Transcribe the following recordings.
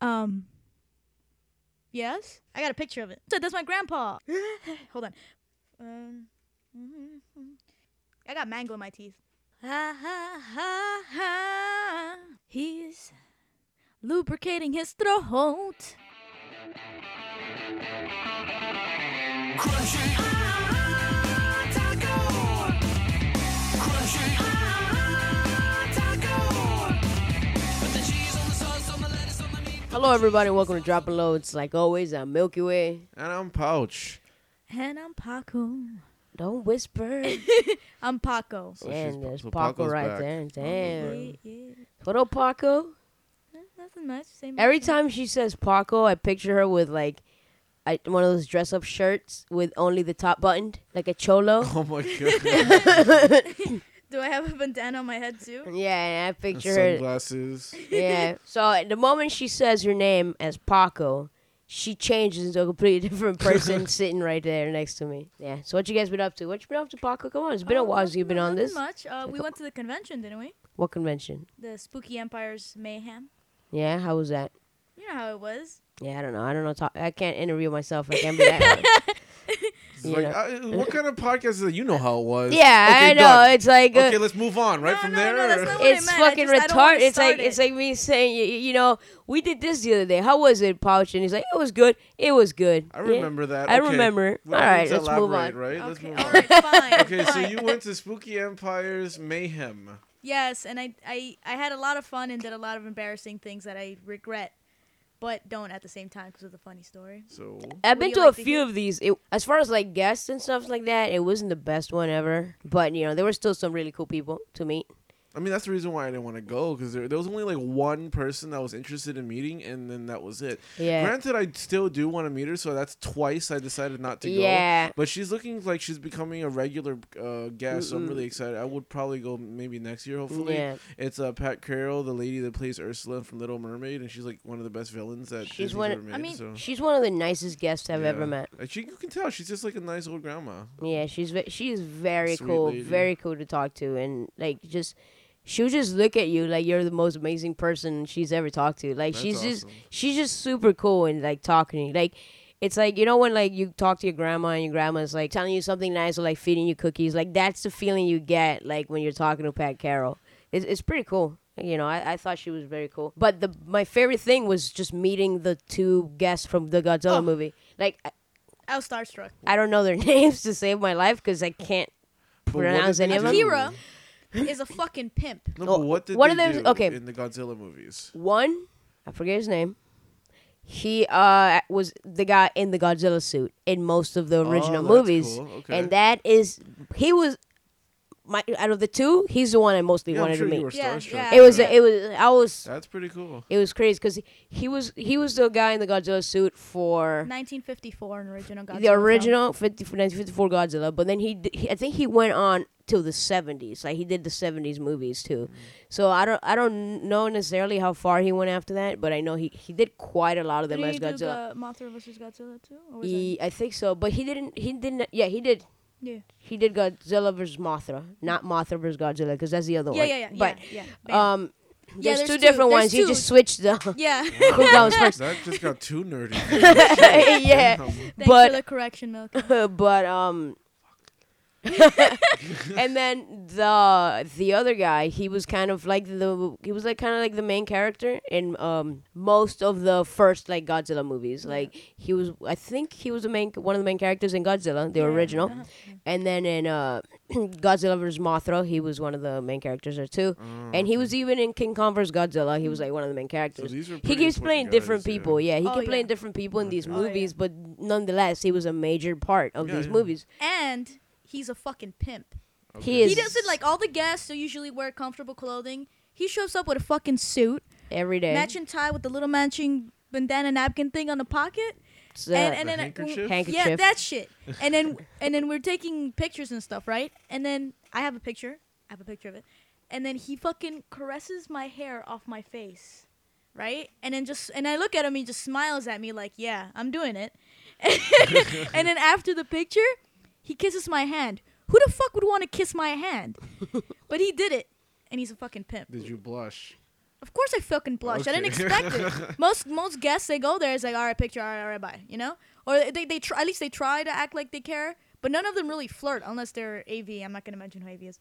Um. Yes, I got a picture of it. So that's my grandpa. Hold on. Um, I got mango in my teeth. Ha ha ha ha. He's lubricating his throat. Crunchy ah, taco. Crunchy Hello, everybody. Welcome to Drop Dropping Loads. Like always, I'm Milky Way. And I'm Pouch. And I'm Paco. Don't whisper. I'm Paco. So she's and there's so Paco Paco's right back. there. Damn. Yeah, yeah. What up, Paco? Eh, Nothing much. Same. Every old time she says Paco, I picture her with like I, one of those dress up shirts with only the top buttoned, like a cholo. Oh my god. Thing. Do I have a bandana on my head too? Yeah, and I picture her. Sunglasses. Yeah. So the moment she says her name as Paco, she changes into a completely different person sitting right there next to me. Yeah. So what you guys been up to? What you been up to, Paco? Come on, it's been a Oh, while since you've been on nothing this. Much. Uh, we went to the convention, didn't we? What convention? The Spooky Empires Mayhem. Yeah. How was that? You know how it was. Yeah, I don't know. I don't know. Talk, I can't interview myself. I can't be that. Like, know. uh, what kind of podcast is it? You know how it was. yeah, Okay, I know. done. It's like uh, Okay, let's move on. Right No, from no, there. no, that's not what I it's meant. Fucking just- I don't wanna retarded. It's like start it's like me saying, you, you know, we did this the other day. How was it, Pouch? And he's like, it was good. It was good. I Yeah. remember that. I Okay. remember. Well, All right, let's let's move on. Right? Let's move on. right, fine. Okay, so you went to Spooky Empire's Mayhem. Yes, and I, I I had a lot of fun and did a lot of embarrassing things that I regret, but don't at the same time because of the funny story. So I've been to like a to few hear? of these. It, as far as like guests and stuff like that, it wasn't the best one ever. But you know, there were still some really cool people to meet. I mean, that's the reason why I didn't want to go because there, there was only like one person that was interested in meeting, and then that was it. Yeah. Granted, I still do want to meet her, so that's twice I decided not to go. Yeah. But she's looking like she's becoming a regular uh, guest, so I'm really excited. I would probably go maybe next year, hopefully. Yeah. It's uh, Pat Carroll, the lady that plays Ursula from Little Mermaid, and she's like one of the best villains that She's Disney's one- ever made. I mean, so. She's one of the nicest guests I've ever met. Like, she, you can tell she's just like a nice old grandma. Yeah, she's ve- she is very Sweet cool, lady. very cool to talk to, and like just she'll just look at you like you're the most amazing person she's ever talked to. Like That's she's just she's just super cool and like talking to you. Like it's like you know when like you talk to your grandma and your grandma's like telling you something nice or like feeding you cookies. Like that's the feeling you get like when you're talking to Pat Carroll. It's it's pretty cool. You know, I, I thought she was very cool. But the my favorite thing was just meeting the two guests from the Godzilla Oh. movie. Like I, I was starstruck. I don't know their names to save my life because I can't But pronounce any of them. do? Akira is a fucking pimp. No, but what did one they of them- do okay. in the Godzilla movies? One, I forget his name. He uh was the guy in the Godzilla suit in most of the original Oh, that's movies, cool. Okay. and that is he was my out of the two, he's the one I mostly Yeah, I'm wanted sure to you meet. were Yeah, starstruck. yeah. It was Yeah. it was I was That's pretty cool. it was crazy because he was he was the guy in the Godzilla suit for 1954 an original Godzilla. the film. original 50, 1954 Godzilla, but then he, d- he I think he went on till the 70s. Like he did the 70s movies too. Mm. So I don't I don't know necessarily how far he went after that, but I know he, he did quite a lot of them Did as he do Godzilla. Go- Mothra versus Godzilla too? Or was He, I think so, but he didn't he didn't yeah, he did it? Yeah. he did Godzilla versus Mothra, not Mothra versus Godzilla because that's the other Yeah, one. yeah, yeah, But yeah, yeah. Bam. um Yeah, there's, there's two two. different There's ones. You two. just switched the yeah. who comes first. That just got too nerdy. yeah. Thanks But- for the correction, Milk. but um and then the the other guy he was kind of like the he was like kind of like the main character in um most of the first like Godzilla movies like he was I think he was the main one of the main characters in Godzilla the Yeah, original uh-huh. and then in uh Godzilla vs Mothra he was one of the main characters there too and he was even in King Kong vs Godzilla he was like one of the main characters these were he keeps important playing different yeah. people yeah, he Oh, can play yeah. different people in these Okay. Oh, yeah. movies but nonetheless he was a major part of Yeah, these yeah. movies And he's a fucking pimp. He is He doesn't like all the guests who usually wear comfortable clothing. He shows up with a fucking suit, every day. matching tie with the little matching bandana napkin thing on the pocket. It's, uh, and and The then handkerchief? Handkerchief. yeah, that shit. And then and then we're taking pictures and stuff, right? And then I have a picture. I have a picture of it. And then he fucking caresses my hair off my face, right? And then just and I look at him, he just smiles at me like, "Yeah, I'm doing it." and then after the picture, he kisses my hand. Who the fuck would want to kiss my hand? but he did it, and he's a fucking pimp. Did you blush? Of course I fucking blushed. I didn't expect it. Most most guests they go there is like, all right, picture, all right, all right, bye. You know, or they they try at least they try to act like they care, but none of them really flirt unless they're AV. I'm not gonna mention who AV is,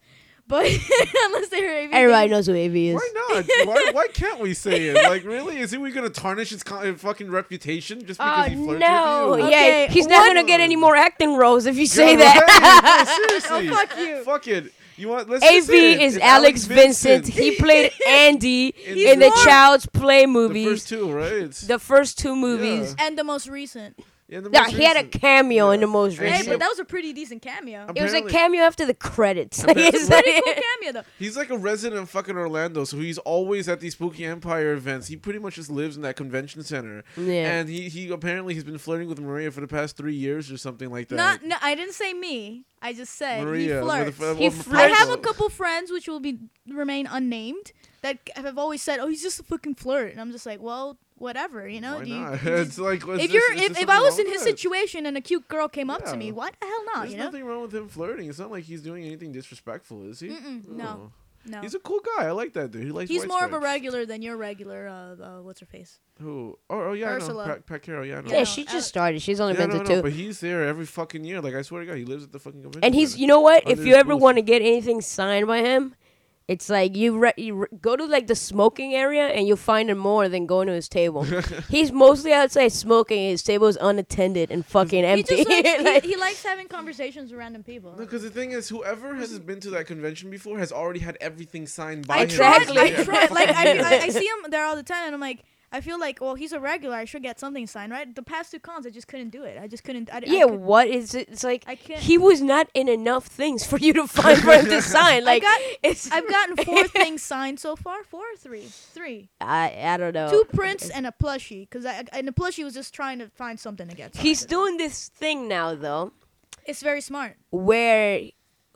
but unless they're AV. Everybody knows who AV is. Why not? why, why can't we say it? Like, really? Is he we gonna tarnish his con- fucking reputation just because Oh he uh, flirts no! with you? Okay, Yeah, he's not gonna get any more acting roles if you say Yeah, that. right, no, seriously. Oh, fuck you. Fuck it. You want? Let's just AV say it. is It's Alex Vincent. He played Andy He's in the Child's Play movies. the first two, right? The first two movies. Yeah. and the most recent. Yeah, Yeah, most he had a recent. cameo in the most And Hey, recent. but that was a pretty decent cameo. I'm- it was a cameo after the credits. Like, Apparently- it's Pretty like- cool cameo though. He's like a resident of fucking Orlando, so he's always at these Spooky Empire events. He pretty much just lives in that convention center. Yeah. And he, he apparently he's been flirting with Maria for the past three years or something like that. Not, no, I didn't say me. I just said Maria. he with flirts. the- He flirts. I have a couple friends which will be remain unnamed that have always said, "Oh, he's just a fucking flirt," and I'm just like, "Well, whatever, you know." Why do you, not? you it's like if this- you're is if, if I was in his that? situation and a cute girl came up Yeah. to me, why the hell not? There's you know? nothing wrong with him flirting. It's not like he's doing anything disrespectful, is he? Mm-mm, no. Oh. No. He's a cool guy. I like that dude. He likes He's white more of a regular than your regular. Uh, uh, what's her face? Who? Oh, oh yeah, Ursula. I know. Pat, Pat Carroll. Yeah, I yeah, no, she uh, just started. She's only Yeah, been no, to no, two. but he's there every fucking year. Like I swear to God, he lives at the fucking convention. And he's, you know what? If you ever want to get anything signed by him, it's like you, re- you re- go to like the smoking area and you'll find him more than going to his table. He's mostly outside smoking. His table is unattended and fucking He empty. just likes, Like- he, he likes having conversations with random people. No, because the thing is, whoever has been to that convention before has already had everything signed by I him. Exactly. I every tried. Like I. I, I see him there all the time, and I'm like, I feel like, well, he's a regular. I should get something signed, right? The past two cons, I just couldn't do it. I just couldn't. I, yeah, I could, what is it? It's like I can't. he was not in enough things for you to find for him to sign. Like got- it's I've gotten four things signed so far. Four or three? Three. I I don't know. Two prints and a plushie. Cause I and the plushie was just trying to find something to get. Signed. He's doing this thing now though, It's very smart. where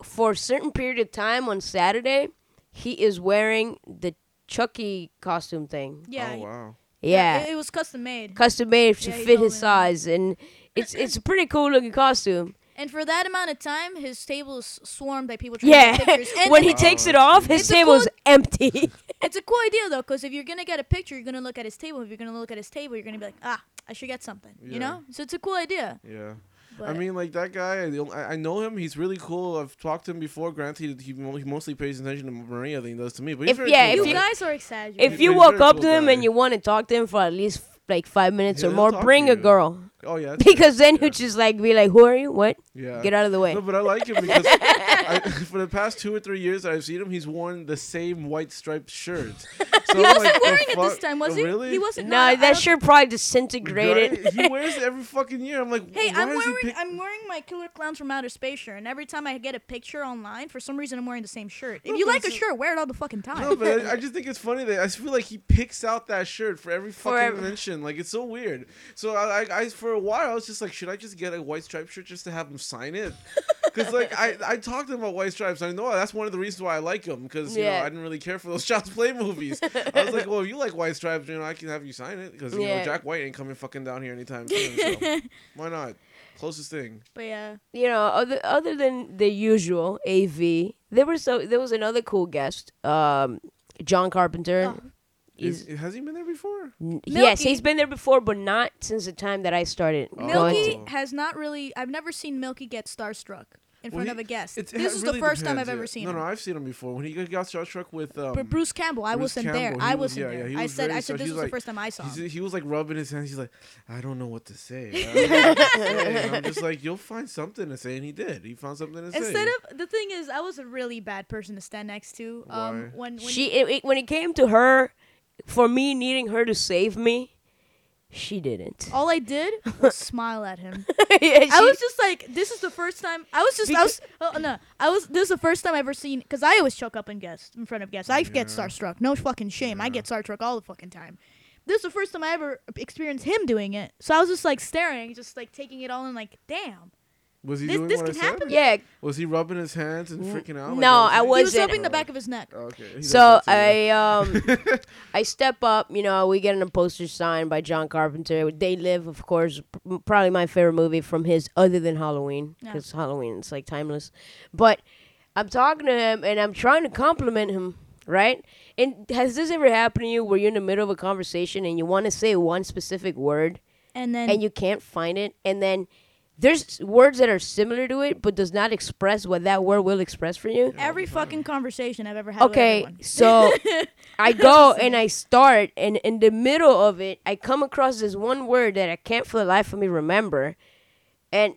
for a certain period of time on Saturday, he is wearing the Chucky costume thing. Yeah. Oh wow. Yeah. It, it was custom made. custom made to Yeah, fit his me that. size and it's it's a pretty cool looking costume. And for that amount of time, his table is swarmed by people trying Yeah. to get pictures. And when he takes it off, his It's a table's cool- empty. it's a cool idea though, because if you're gonna get a picture, you're gonna look at his table. If you're gonna look at his table, you're gonna be like, ah, I should get something. Yeah. You know? So it's a cool idea. Yeah. But I mean, like that guy. I, I I know him. He's really cool. I've talked to him before. Granted, he, he mostly pays attention to Maria than he does to me. But he's If- very yeah, cool if you guy. you- guys are exaggerating. if He's you walk up cool to him guy. and you want to talk to him for at least like five minutes Yeah, or more, bring a you. girl. Oh yeah. that's true. Because then yeah. he'll just like be like, "Who are you? What? yeah. Get out of the way." No, but I like him because I, for the past two or three years I've seen him, he's worn the same white striped shirt. So he I'm wasn't like, the wearing it this time, was Oh, he? Really? He wasn't. No, I that shirt probably disintegrated. Right? He wears it every fucking year. I'm like, Hey, I'm does he wearing pick- I'm wearing my Killer Clowns from Outer Space shirt, and every time I get a picture online, for some reason I'm wearing the same shirt. If No, you like a shirt, wear it all the fucking time. No, but I, I just think it's funny that I feel like he picks out that shirt for every fucking Forever. mention. Like it's so weird. So I, I, I, for a while, I was just like, should I just get a white striped shirt just to have him sign it? Because like I, I talked to him about white stripes. I know that's one of the reasons why I like him. Because you know I didn't really care for those Child's Play movies. I was like, well, if you like white stripes, you know, I can have you sign it. Because you know Jack White ain't coming fucking down here anytime soon. So why not? Closest thing. but yeah, you know, other other than the usual AV, there was so there was another cool guest, um, John Carpenter. Oh. He's- Is, has he been there before? N- Yes, he's been there before, but not since the time that I started Oh. going Milky to. has not really. I've never seen Milky get starstruck in Well, front he- of a guest. It's, this ha- is really the first time I've ever seen No, him. no, no, I've seen him before. When he got got starstruck with. Um, but Bruce Campbell, I Bruce wasn't there. I was- wasn't yeah, yeah, there. he I said. I said this he's was the first time I saw him. He was like rubbing his hands. He's like, I don't know what to say. What to say. I'm just like, you'll find something to say, and he did. He found something to say. Instead of the thing is, I was a really bad person to stand next to. Um, Why? when when She it, it- when it came to her, for me needing her to save me, she didn't. all I did was smile at him. Yeah, I was just like, this is the first time. I was just, I was, oh, no, I was. This is the first time I ever seen because I always choke up in guests in front of guests. I get starstruck. No fucking shame. I get starstruck all the fucking time. This is the first time I ever experienced him doing it. So I was just like staring, just like taking it all in, like, damn. Was he this- doing this what I can said? yeah. Was he rubbing his hands and freaking out? like no, I wasn't. He Was was it- rubbing the back of his neck. Oh, Okay. he So. I um I step up, you know, we get a poster signed by John Carpenter. They Live, of course, p- probably my favorite movie from his other than Halloween Yeah. because Halloween is like timeless. But I'm talking to him and I'm trying to compliment him. right? And has this ever happened to you where you're in the middle of a conversation and you want to say one specific word And then and you can't find it, and then there's words that are similar to it but does not express what that word will express for you? every fucking conversation I've ever had. Okay, everyone. so I go and I start, and in the middle of it, I come across this one word that I can't for the life of me remember, and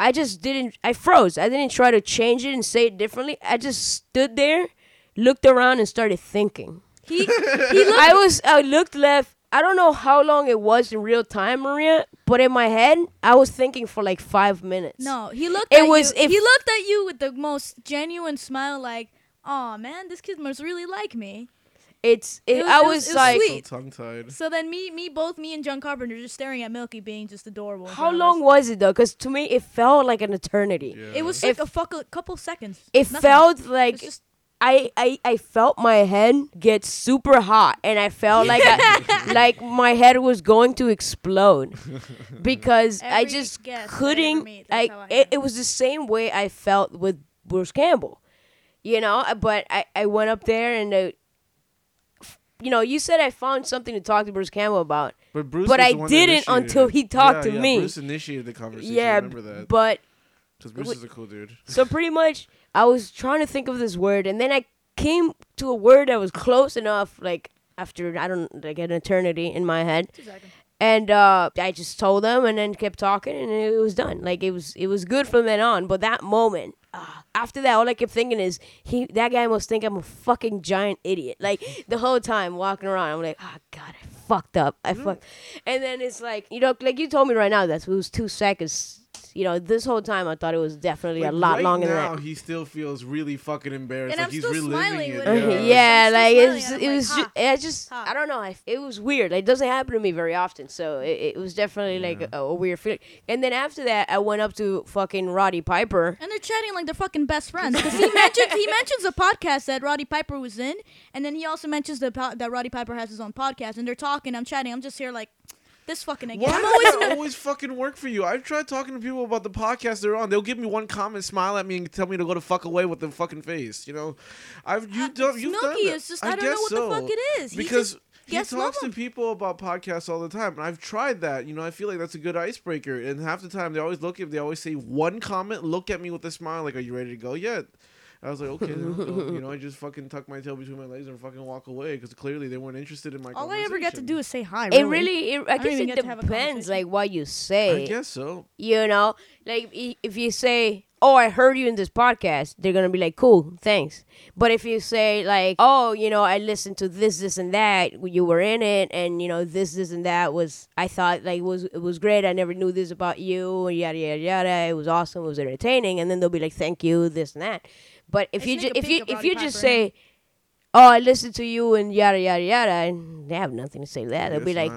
I just didn't. I froze. I didn't try to change it and say it differently. I just stood there, looked around, and started thinking. he he looked I was. I looked left. I don't know how long it was in real time, Maria, but in my head, I was thinking for like five minutes. no, he looked. It at was- You, if- he looked at you with the most genuine smile, like, "Oh man, this kid must really like me." it's. It, It was- I it was, was- it was like. So tongue tied. So then me, me, both me and John Carpenter just staring at Milky, being just adorable. how long was it though? Because to me, it felt like an eternity. It was If- like a fuck, a couple seconds. It Nothing. felt It like was just I, I I felt my head get super hot, and I felt like I, like my head was going to explode because I Every just I ever couldn't. I, that's how I it, it was the same way I felt with Bruce Campbell, you know. uh, But I I went up there and. Uh, you know, you said I found something to talk to Bruce Campbell about. But Bruce. But I the one that didn't until he talked Yeah, to yeah, me. Bruce initiated the conversation. yeah, I remember that. but Because Bruce Wait. is a cool dude. So pretty much, I was trying to think of this word, and then I came to a word that was close enough, like after I don't like an eternity in my head, and uh, I just told them, and then kept talking, and it was done. Like it was, it was good from then on. But that moment, uh, after that, all I kept thinking is, he, that guy must think I'm a fucking giant idiot. Like the whole time walking around, I'm like, oh god, I fucked up, I fucked. And then it's like, you know, like you told me right now, that it was two seconds. You know, this whole time I thought it was definitely Like, a lot right longer now, than that. he still feels really fucking embarrassed. And like I'm he's still reliving smiling it. with yeah. it. yeah, I'm like it's and I'm it like, was ha. just, it just Ha. I don't know. I, it was weird. Like, it doesn't happen to me very often, so it, it was definitely like a, a weird feeling. And then after that, I went up to fucking Roddy Piper. And they're chatting like they're fucking best friends. Because he mentions he mentions a podcast that Roddy Piper was in, and then he also mentions the po- that Roddy Piper has his own podcast, and they're talking. I'm chatting. I'm just here like this fucking again. Why I'm does always it always fucking work for you? I've tried talking to people about the podcast they're on. They'll give me one comment, smile at me, and tell me to go to fuck away with the fucking face. You know, I've you Uh, done you've Milky done that. is just- I don't know guess what the fuck it is. He because. just he love talks to people about podcasts all the time, and I've tried that. You know, I feel like that's a good icebreaker. And half the time, they always look at, they always say one comment, look at me with a smile, like, "Are you ready to go yet?" I was like, okay, then I'll go. you know, I just fucking tuck my tail between my legs and fucking walk away because clearly they weren't interested in my. all I ever get to do is say hi. It really, it, I don't guess it get to have a depends, like what you say. I guess so. You know, like if you say, "Oh, I heard you in this podcast," they're gonna be like, "Cool, thanks." But if you say like, "Oh, you know, I listened to this, this, and that. You were in it, and you know, this, this, and that was I thought like was it was great. I never knew this about you. Yada yada yada. It was awesome. It was entertaining." And then they'll be like, "Thank you, this and that." But if I you sneak ju- if you if you just say, "Oh, I listen to you," and yada yada yada, and they have nothing to say to that. They'll be Guess like,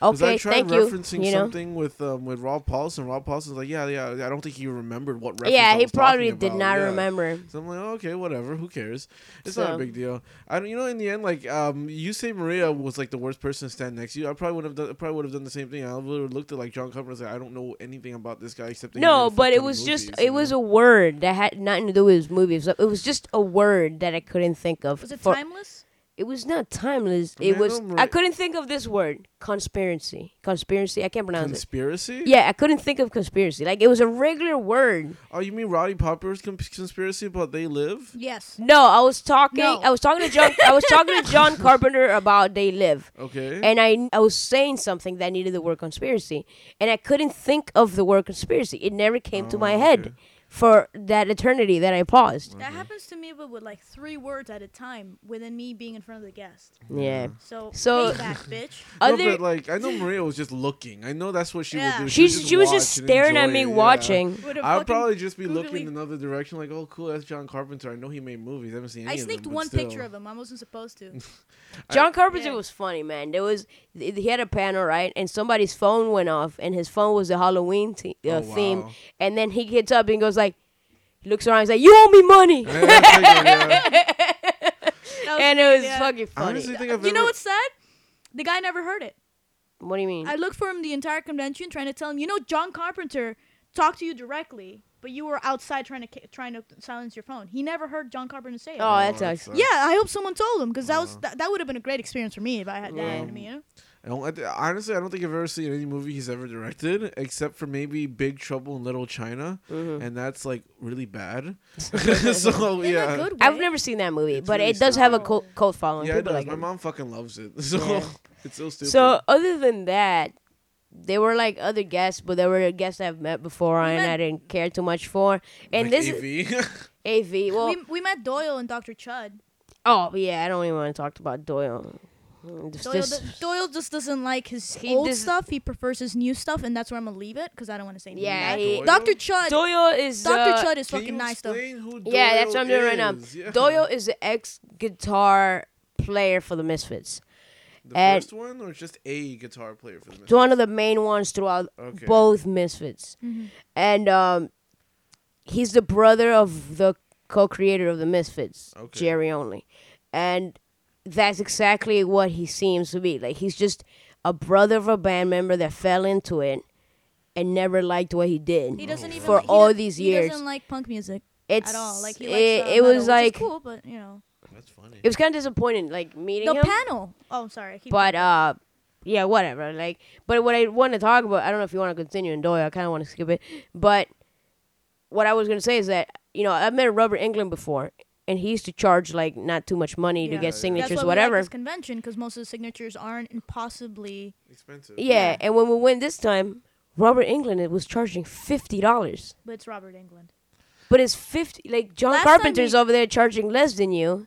"Okay, I tried thank you." referencing You know. something with um, with Rob Paulsen. Rob Paulsen's like, yeah, yeah. I don't think he remembered what reference. Yeah, I he was probably did about. not Yeah. remember. So I'm like, oh, okay, whatever. Who cares? It's not a big deal. I don't. You know, in the end, like, um, you say Maria was like the worst person to stand next to you. I probably would have done. Probably would have done the same thing. I would have looked at like John Carpenter and said, I don't know anything about this guy except that No, a but it ton of was just it you was a word that had nothing to do with his movies. It was just a word that I couldn't think of. Was it for- timeless? It was not timeless. I It I was know I couldn't think of this word. Conspiracy. Conspiracy. I can't pronounce it. conspiracy. Yeah, I couldn't think of conspiracy. Like it was a regular word. Oh, you mean Roddy Piper's con- conspiracy about They Live? Yes. No, I was talking No. I was talking to John I was talking to John Carpenter about They Live. Okay. And I I was saying something that needed the word conspiracy. And I couldn't think of the word conspiracy. It never came to Oh, my okay. head for that eternity that I paused. That happens to me, but with like three words at a time within me being in front of the guest. Yeah. So, So- payback, bitch. no, Other but like I know Maria was just looking. I know that's what she Yeah. would do. she would she was just watch and staring at enjoy me it, yeah. watching. With a I'll fucking probably just be googly- looking in another direction, like, oh, cool, that's John Carpenter. I know he made movies. I haven't seen any I of them. sneaked but one still. picture of him. I wasn't supposed to. John Carpenter Yeah. was funny, man. There was th- he had a panel right, and somebody's phone went off, and his phone was the Halloween te- uh, Oh, theme, wow. and then he gets up and goes like, he looks around, and he's like, "You owe me money," Yeah, that's yeah. And it was yeah. fucking funny. honestly think I've You know what's sad? The guy never heard it. what do you mean? I looked for him the entire convention, trying to tell him, you know, John Carpenter talked to you directly, but you were outside trying to ca- trying to silence your phone. He never heard John Carpenter say it. Oh, that's that actually. sucks. yeah, I hope someone told him because that was Uh. that, that would have been a great experience for me if I had that Yeah. happened to me. You know? I don't, honestly, I don't think I've ever seen any movie he's ever directed except for maybe Big Trouble in Little China, Mhm. and that's like really bad. so In yeah, a good way. I've never seen that movie, It's but really it does have a cult, cult following. yeah, it does. like My it. mom fucking loves it, so Yeah. it's so stupid. So other than that, there were like other guests, but there were guests I've met before and met- I didn't care too much for. And like this AV. is AV. Well, we, we met Doyle and Dr. Chud. oh yeah, I don't even want to talk about Doyle. Mm, Doyle, just- d- Doyle just doesn't like his He old does- stuff. He prefers his new stuff, and that's where I'm gonna leave it because I don't want to say anything. Yeah, bad. he- Doyle? Dr. Chud. Doyle is Dr. uh, Chud is Can fucking you nice though. explain who Yeah, that's what I'm Doyle doing right now. is? Yeah. Doyle is the ex guitar player for the Misfits. The and- first one, or just a guitar player for the It's one of the main ones throughout Okay. both Misfits. Mhm. And um, he's the brother of the co-creator of the Misfits, Okay. Jerry Only, and that's exactly what he seems to be. Like he's just a brother of a band member that fell into it and never liked what he did He doesn't even for he all these years. He doesn't like punk music It's at all. Like he it, likes, uh, it metal, was which like cool, but you know That's funny. it was kind of disappointing, like meeting the him. panel. Oh, sorry. I keep But uh, yeah, whatever. Like, but what I want to talk about, I don't know if you want to continue in Doyle. I kind of want to skip it. But what I was gonna say is that you know I've met Robert Englund before, and he used to charge like not too much money Yeah. to get That's signatures, why we whatever. like this convention because most of the signatures aren't impossibly. Expensive. yeah, and when we went this time, Robert Englund it was charging fifty dollars. But it's Robert Englund. But it's fifty. Like John Last Carpenter's he- over there charging less than you,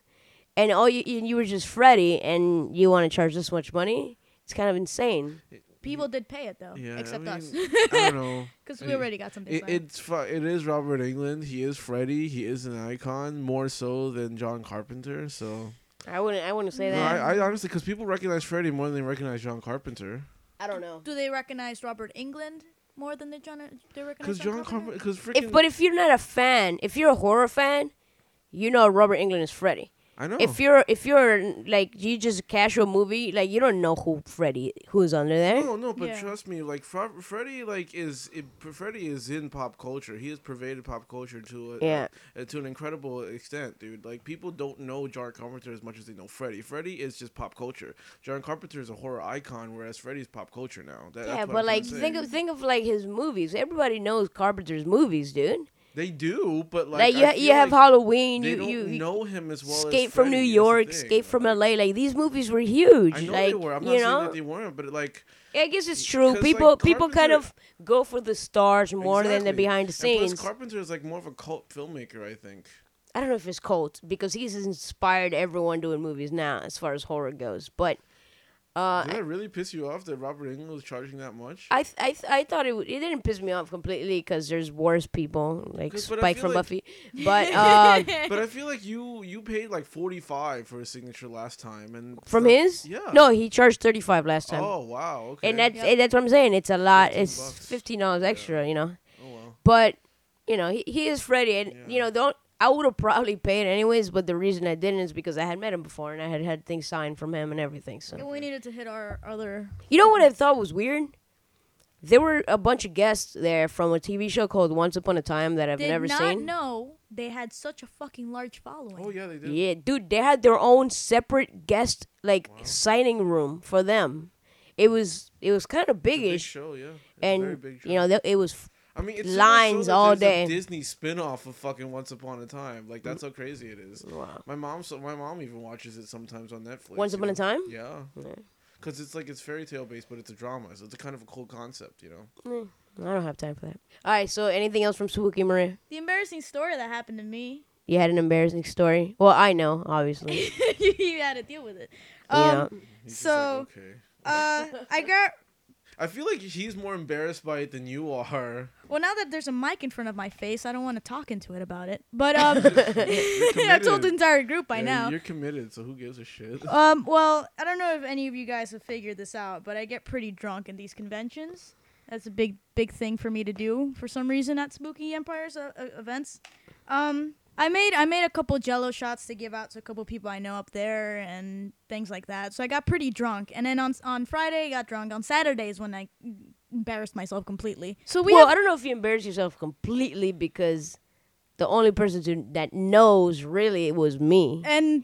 and all you you you were just Freddy, and you want to charge this much money? It's kind of insane. People did pay it though, Yeah, except I us, I don't know. because we already got something. It, it's fu- it is Robert Englund. He is Freddy. He is an icon more so than John Carpenter. So I wouldn't I wouldn't say no, that. I, I honestly because people recognize Freddy more than they recognize John Carpenter. I don't know. Do they recognize Robert Englund more than they John? They recognize Because John Carpenter, because freaking, If but if you're not a fan, if you're a horror fan, you know Robert Englund is Freddy. I know. If you're if you're like you just a casual movie, like you don't know who Freddy who's under there. no, no, but Yeah. trust me, like Fre- Freddy, like is it, Freddy is in pop culture. He has pervaded pop culture to a, Yeah. uh, to an incredible extent, dude. Like people don't know John Carpenter as much as they know Freddy. Freddy is just pop culture. John Carpenter is a horror icon, whereas Freddy's pop culture now. That, Yeah, but I'm like think of think of like his movies. Everybody knows Carpenter's movies, dude. They do, but like, Like, you ha- you have like Halloween, you you, know him as well. as Escape from New Freddy, that's the York. Escape from Like, LA. Like these movies were huge. I know like they were. I'm not saying know, that they weren't, but like I guess it's true. People like, people kind of go for the stars more than the behind the And plus, scenes. Carpenter is like more of a cult filmmaker, I think. I don't know if it's cult because he's inspired everyone doing movies now as far as horror goes. But uh, Did that really piss you off that Robert Englund was charging that much? I th- I th- I thought it would, it didn't piss me off completely because there's worse people like Spike from like- Buffy, but uh, but I feel like you you paid like forty five for a signature last time, and from stuff- his yeah. no he charged thirty five last time, Oh wow. Okay. and that's Yep. and that's what I'm saying. It's a lot. 15 It's bucks. fifteen dollars extra, you know. oh wow. But you know he, he is Freddy, and Yeah. you know don't. I would have probably paid anyways, but the reason I didn't is because I had met him before and I had had things signed from him and everything. So And we needed to hit our other. You know what I thought was weird? There were a bunch of guests there from a TV show called Once Upon a Time that I've Did never not seen. know they had such a fucking large following. Oh yeah, they did. Yeah, dude, they had their own separate guest like Wow. signing room for them. It was it was kind of It's big bigish, show, yeah. It's a very and big you know show. th- it was I mean, it's lines so much so that all day. A Disney spin-off of fucking Once Upon a Time. Like that's how crazy it is. wow. My mom, so my mom even watches it sometimes on Netflix. Once you Upon a? Time. Yeah. Yeah. Because it's like it's fairy tale based, but it's a drama, so it's a kind of a cool concept, you know. I don't have time for that. All right, so anything else from Spooky Maria? The embarrassing story that happened to me. You had an embarrassing story. Well, I know, obviously. you had to deal with it. You Um, know. So- like, okay. uh, I got. I feel like he's more embarrassed by it than you are. Well, now that there's a mic in front of my face, I don't want to talk into it about it. But um, I told the entire group by Yeah, now. You're committed, so who gives a shit? Um, well, I don't know if any of you guys have figured this out, but I get pretty drunk in these conventions. That's a big, big thing for me to do for some reason at Spooky Empires uh, uh, events. Um, I made I made a couple Jello shots to give out to a couple people I know up there and things like that. So I got pretty drunk, and then on on Friday I got drunk. On Saturdays when I embarrassed myself completely. So we well, I don't know if you embarrassed yourself completely because the only person to, that knows really it was me. and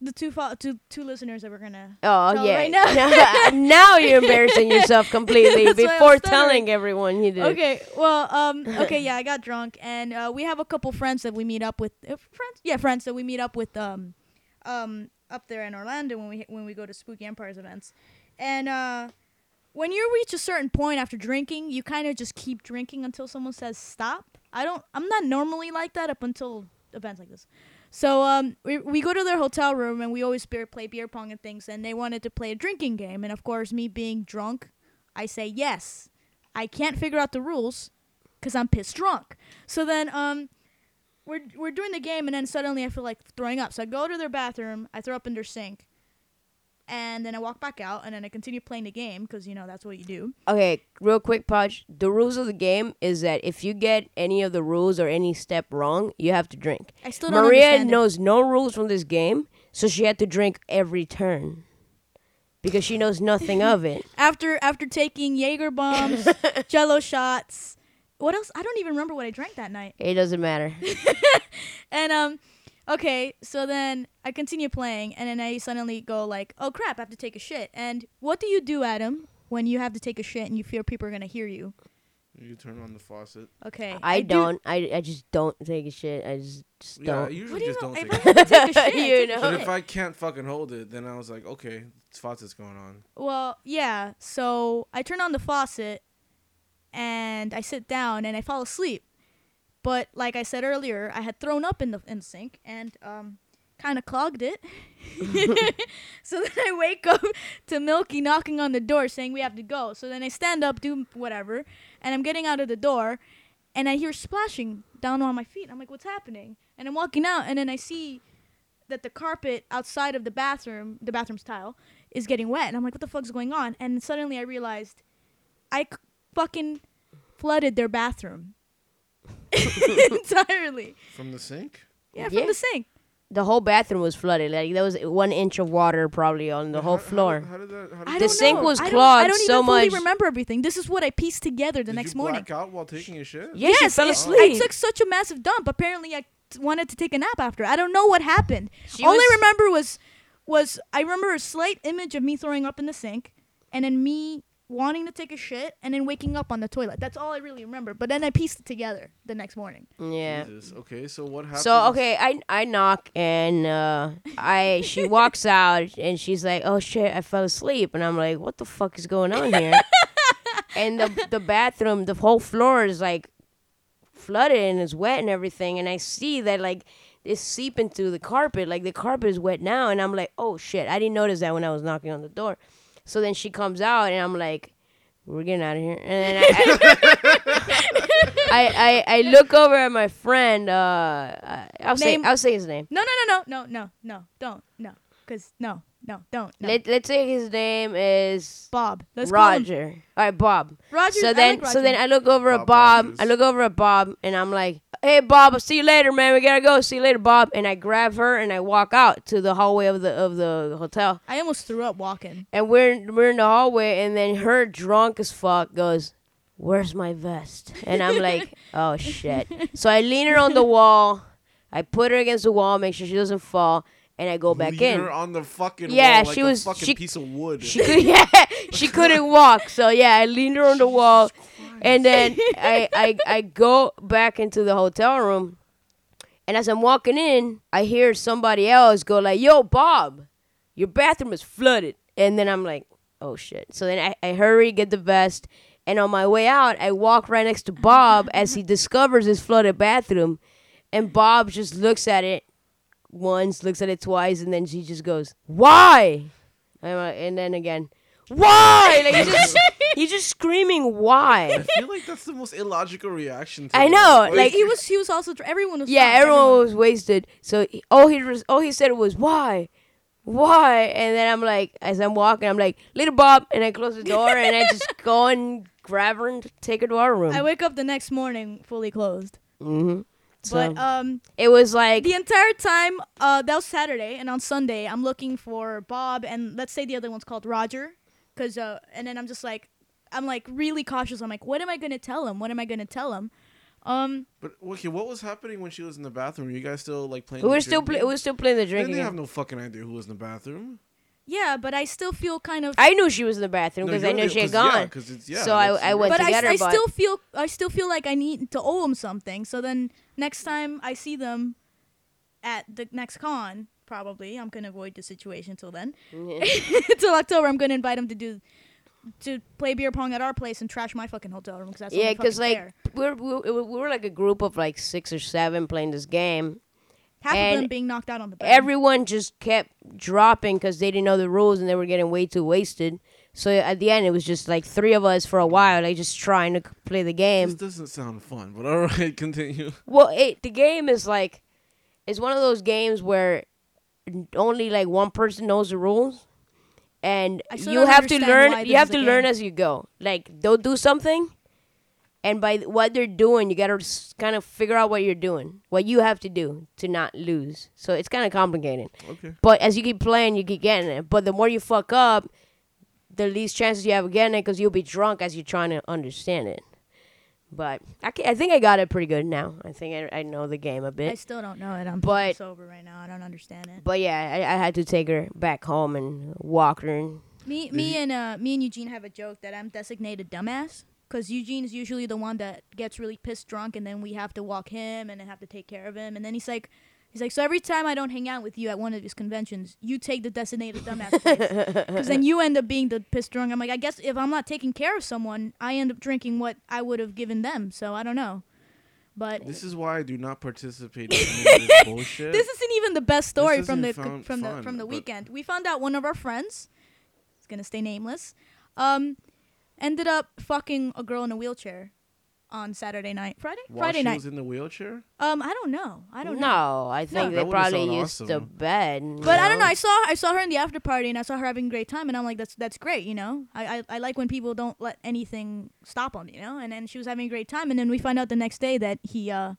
the two fo- two two listeners that we're gonna Oh yeah. right now. now you're embarrassing yourself completely That's why I'm before telling everyone you did. Okay, well, um, okay, yeah, I got drunk, and uh, we have a couple friends that we meet up with. Uh, friends, yeah, friends that we meet up with. Um, um, up there in Orlando when we when we go to Spooky Empires events, and uh, when you reach a certain point after drinking, you kind of just keep drinking until someone says stop. I don't. I'm not normally like that up until events like this. So um, we, we go to their hotel room and we always beer, play beer pong and things. And they wanted to play a drinking game, and of course, me being drunk, I say yes. I can't figure out the rules because I'm pissed drunk. So then um, we're we're doing the game, and then suddenly I feel like throwing up. So I go to their bathroom, I throw up in their sink, and then I walk back out, and then I continue playing the game because you know that's what you do. Okay, real quick, Podge. The rules of the game is that if you get any of the rules or any step wrong, you have to drink. I still don't Maria understand it. knows no rules from this game, so she had to drink every turn because she knows nothing of it. after after taking Jaeger bombs, Jello shots. What else? I don't even remember what I drank that night. It doesn't matter. And um, okay, so then I continue playing, and then I suddenly go like, "Oh crap! I have to take a shit." And what do you do, Adam, when you have to take a shit and you fear people are gonna hear you? You turn on the faucet. Okay, I, do- don't. I, I just don't take a shit. I just, just Yeah, I don't. What usually do you just know? don't take I it. have to take a shit, You know? But if I can't fucking hold it, then I was like, okay, faucet's going on. Well, yeah. So I turn on the faucet and I sit down and I fall asleep. But like I said earlier, I had thrown up in the in the sink and um kind of clogged it. so then I wake up to Milky knocking on the door saying we have to go. So then I stand up, do whatever, and I'm getting out of the door and I hear splashing down on my feet. I'm like, what's happening? And I'm walking out and then I see that the carpet outside of the bathroom, the bathroom's tile, is getting wet. And I'm like, what the fuck's going on? And suddenly I realized I c- fucking flooded their bathroom entirely. From the sink? Yeah, from Yeah. the sink. The whole bathroom was flooded. Like there was one inch of water probably on the whole How- how floor. How, did that? How I The don't sink know. was I don't- clogged I don't so even fully much- remember everything. This is what I pieced together the Did next you morning. black out while taking a shit? Yeah, she yes, fell it- asleep. I took such a massive dump. Apparently, I t- wanted to take a nap after. I don't know what happened. She All I was- remember was was I remember a slight image of me throwing up in the sink, and then me wanting to take a shit, and then waking up on the toilet. That's all I really remember. But then I pieced it together the next morning. Yeah. Jesus. Okay, so what happened? So okay, I I knock and uh, I she walks out and she's like, "Oh shit, I fell asleep," and I'm like, "What the fuck is going on here?" and the the bathroom, the whole floor is like flooded and it's wet and everything, and I see that like it's seeping through the carpet, like the carpet is wet now, and I'm like, "Oh shit, I didn't notice that when I was knocking on the door." So then she comes out and I'm like, "We're getting out of here," and then I, I, I, I look over at my friend. Uh, I'll say I'll say his name. No, no, no, no, no, no, no, don't, no, cause no, no, don't. No. Let Let's say his name is Bob. Let's call him Roger. All right, Bob. Roger. so I then, like so then I look over at Bob Bob. Rogers. I look over at Bob, and I'm like, "Hey, Bob, I'll see you later, man. We gotta go. See you later, Bob." And I grab her and I walk out to the hallway of the of the hotel. I almost threw up walking. And we're we're in the hallway, and then her drunk as fuck goes, "Where's my vest?" And I'm like, "Oh shit!" So I lean her on the wall. I put her against the wall, make sure she doesn't fall, and I go back Lean in. on the fucking Yeah, wall like she a was- fucking she- piece of wood. She could, yeah, she couldn't walk. So yeah, I leaned her on the wall, and then I, I I go back into the hotel room, and as I'm walking in, I hear somebody else go like, "Yo, Bob, your bathroom is flooded," and then I'm like, "Oh shit!" So then I, I hurry, get the vest, and on my way out, I walk right next to Bob as he discovers his flooded bathroom, and Bob just looks at it once, looks at it twice, and then she just goes, "Why?" And, I- and then again, "Why?" Like he's just he's just screaming, "Why?" I feel like that's the most illogical reaction. To I know, like- he was. He was also. dr- Everyone was. Yeah, drunk, everyone was wasted. So he- all he was, all he said was, "Why?" Why? And then I'm like, as I'm walking, I'm like, "Little Bob," and I close the door and I just go and grab her and take her to our room. I wake up the next morning fully closed. hmm So But um, it was like, the entire time, uh, that was Saturday, and on Sunday, I'm looking for Bob, and let's say the other one's called Roger, cause uh, and then I'm just like, I'm like really cautious. I'm like, what am I gonna tell him? What am I gonna tell him? Um, But okay, what was happening when she was in the bathroom? Were you guys still like playing? We the were still drinking? we were still playing the Then drinking. they game. have no fucking idea who was in the bathroom. yeah, but I still feel kind of. I knew she was in the bathroom because I you're knew she had gone. Yeah, 'cause it's, yeah, So I- I went but I, together, I but- still feel I still feel like I need to owe him something. So then next time I see them at the next con, probably I'm gonna avoid the situation till then. till October, I'm gonna invite them to do to play beer pong at our place and trash my fucking hotel room because that's yeah, because like we're, we're we were like a group of like six or seven playing this game. half of them being knocked out on the bed. Everyone just kept dropping because they didn't know the rules and they were getting way too wasted. So at the end, it was just like three of us for a while, like just trying to play the game. This doesn't sound fun, but all right, continue. Well, it, the game is like, it's one of those games where only like one person knows the rules, and you have to learn. You have is a to learn game. as you go. Like they'll do something, and by what they're doing, you gotta kind of figure out what you're doing, what you have to do to not lose. So it's kind of complicated. Okay. But as you keep playing, you keep getting it. But the more you fuck up, the least chances you have of getting it because you'll be drunk as you're trying to understand it. But I, ca- I think I got it pretty good now. I think I, I know the game a bit. I still don't know it. I'm But- sober right now. I don't understand it. But yeah, I, I had to take her back home and walk her. And Me, me and uh, me and Eugene have a joke that I'm designated dumbass because Eugene's usually the one that gets really pissed drunk, and then we have to walk him and then have to take care of him, and then he's like, he's like, so every time I don't hang out with you at one of these conventions, you take the designated dumbass place, because then you end up being the pissed drunk. I'm like, I guess if I'm not taking care of someone, I end up drinking what I would have given them. So I don't know, but. This is why I do not participate in any of this bullshit. This isn't even the best story from the doesn't sound from the from the weekend. We found out one of our friends, it's gonna stay nameless, um, ended up fucking a girl in a wheelchair on Saturday night, Friday, While Friday she night. was in the wheelchair. um, I don't know. I don't know. no, I think That they would've probably sounded used to awesome. bed. you But I don't know. know? I saw I saw her in the after party, and I saw her having a great time, and I'm like, that's that's great, you know. I, I, I like when people don't let anything stop them, you know. And then she was having a great time, and then we find out the next day that he uh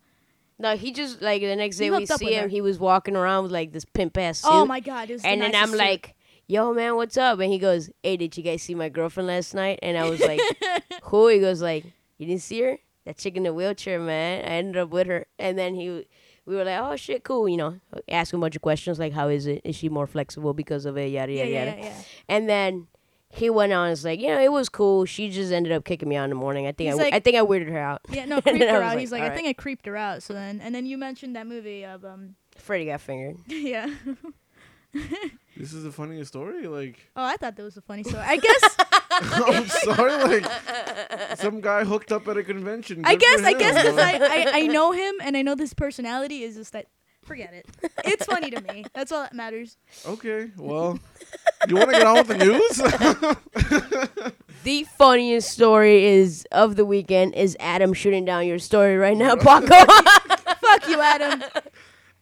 No, he just like the next He day we hooked up see with him. her. He was walking around with like this pimp ass suit. oh my god, it was the and then I'm suit. like, "Yo, man, what's up?" And he goes, "Hey, did you guys see my girlfriend last night?" And I was like, "Who?" He goes, "Like, you didn't see her? That chick in the wheelchair, man. I ended up with her." And then he, we were like, "Oh shit, cool." You know, ask him a bunch of questions like, "How is it? Is she more flexible because of it?" Yada yeah, yada yeah, yada. yeah, yeah. And then he went on. And it's like, you know, it was cool. She just ended up kicking me out in the morning. I think He's I, like- I think I weirded her out. Yeah, no, creeped her out. like, He's like, I "Alright." think I creeped her out. So then, and then you mentioned that movie of um, Freddy got fingered. yeah. This is the funniest story. Like, Oh, I thought that was a funny story. I guess, I'm sorry. Like, some guy hooked up at a convention. I guess, I guess, because I, I, I know him and I know this personality is just that. Forget it. It's funny to me. That's all that matters. Okay, well, you want to get on with the news? The funniest story is of the weekend is Adam shooting down your story right now, Paco. Fuck you, Adam.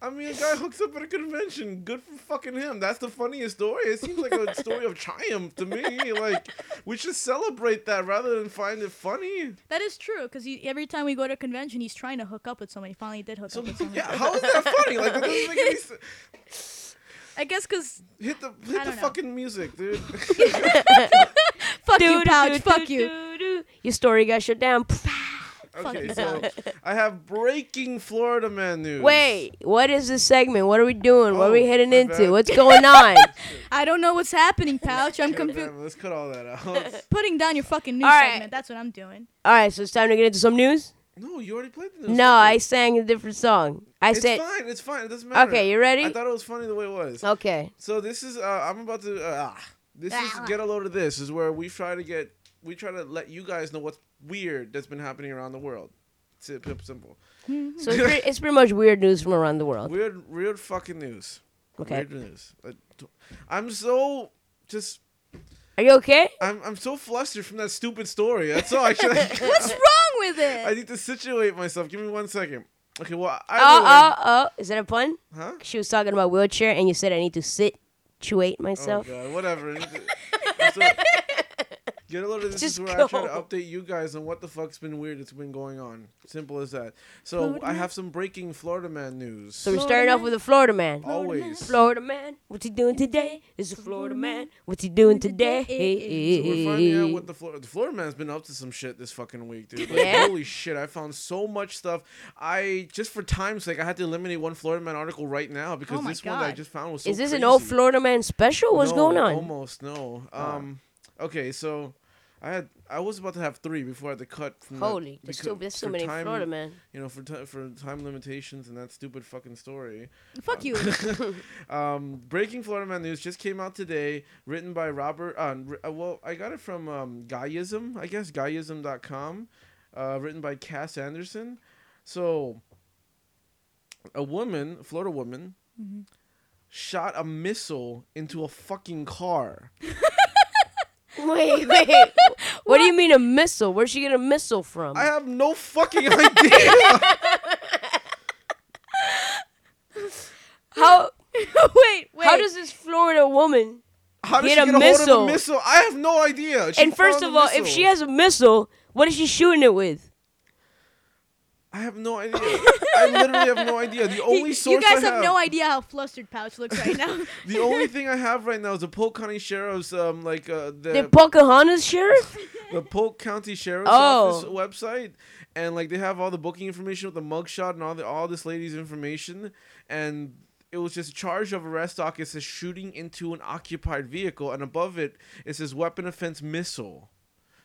I mean, a guy hooks up at a convention. Good for fucking him. That's the funniest story. It seems like a story of triumph to me. Like, we should celebrate that rather than find it funny. That is true because every time we go to a convention, he's trying to hook up with somebody. Finally, did hook So, up with somebody. yeah, how is that funny? Like, that doesn't make any sense. I guess because Hit the hit the know. fucking music, dude. fuck you, pouch. Fuck you. Your story got shut down. Okay, so I have breaking Florida man news. Wait, what is this segment? What are we doing? what are we Oh, heading my into? bad. What's going on? I don't know what's happening, pouch. I'm God confused. Let's cut all that out. Putting down your fucking news All right. segment. That's what I'm doing. All right, so it's time to get into some news. no, you already played the news. No, I sang a different song. I It's said, fine. It's fine. It doesn't matter. okay, you ready? I thought it was funny the way it was. Okay. So this is uh, I'm about to uh, ah, this is get a load of this is where we try to get we try to let you guys know what's weird that's been happening around the world. It's it, simple. Mm-hmm. So it's pretty, it's pretty much weird news from around the world. Weird, weird fucking news. Okay. Weird news. I d- I'm so just Are you okay? I'm I'm so flustered from that stupid story. That's all. I Actually, What's wrong with it? I need to situate myself. Give me one second. Okay. Well, Oh, either way, oh, oh. Is that a pun? huh? She was talking about wheelchair, and you said I need to situate Oh myself. god, whatever. I I'm so- Get a load of this Just is where I try to update you guys on what the fuck's been weird that's been going on. Simple as that. So Florida I have some breaking Florida man news. So we're starting off with a Florida man. Always. Florida man, what's he doing today? Is a Florida man, what's he doing today? So we're finding out what the Florida the Florida man's been up to some shit this fucking week, dude. Like, Yeah? Holy shit! I found so much stuff. I just for time's sake, I had to eliminate one Florida man article right now because Oh my this one that I just found was so Is this an old Florida man special? What's No, going on? Almost no. Um. Okay, so I had I was about to have three before I had to cut. From that Holy, there's because- so, there's so many time- Florida man. You know, for ti for time limitations and that stupid fucking story. Fuck you. Um, Breaking Florida Man News just came out today, written by Robert. Uh, uh, well, I got it from um, Guyism, I guess, Guyism.com, uh, written by Cass Anderson. So, a woman, Florida woman, Mm-hmm. shot a missile into a fucking car. Wait, wait. what do you mean a missile? Where's she get a missile from? I have no fucking idea. How wait, wait. how does this Florida woman? How did Get she a get a hold of missile. a missile? I have no idea. She and first of a all, if she has a missile, what is she shooting it with? I have no idea. I literally have no idea. The only source you guys I have no idea how flustered Pouch looks right now. The only thing I have right now is the Polk County Sheriff's um like uh The the Pocahontas sheriff? the Polk County Sheriff's Oh. Office website, and like they have all the booking information with the mugshot and all the all this lady's information, and it was just charge of arrest doc. It says shooting into an occupied vehicle, and above it it says weapon offense missile.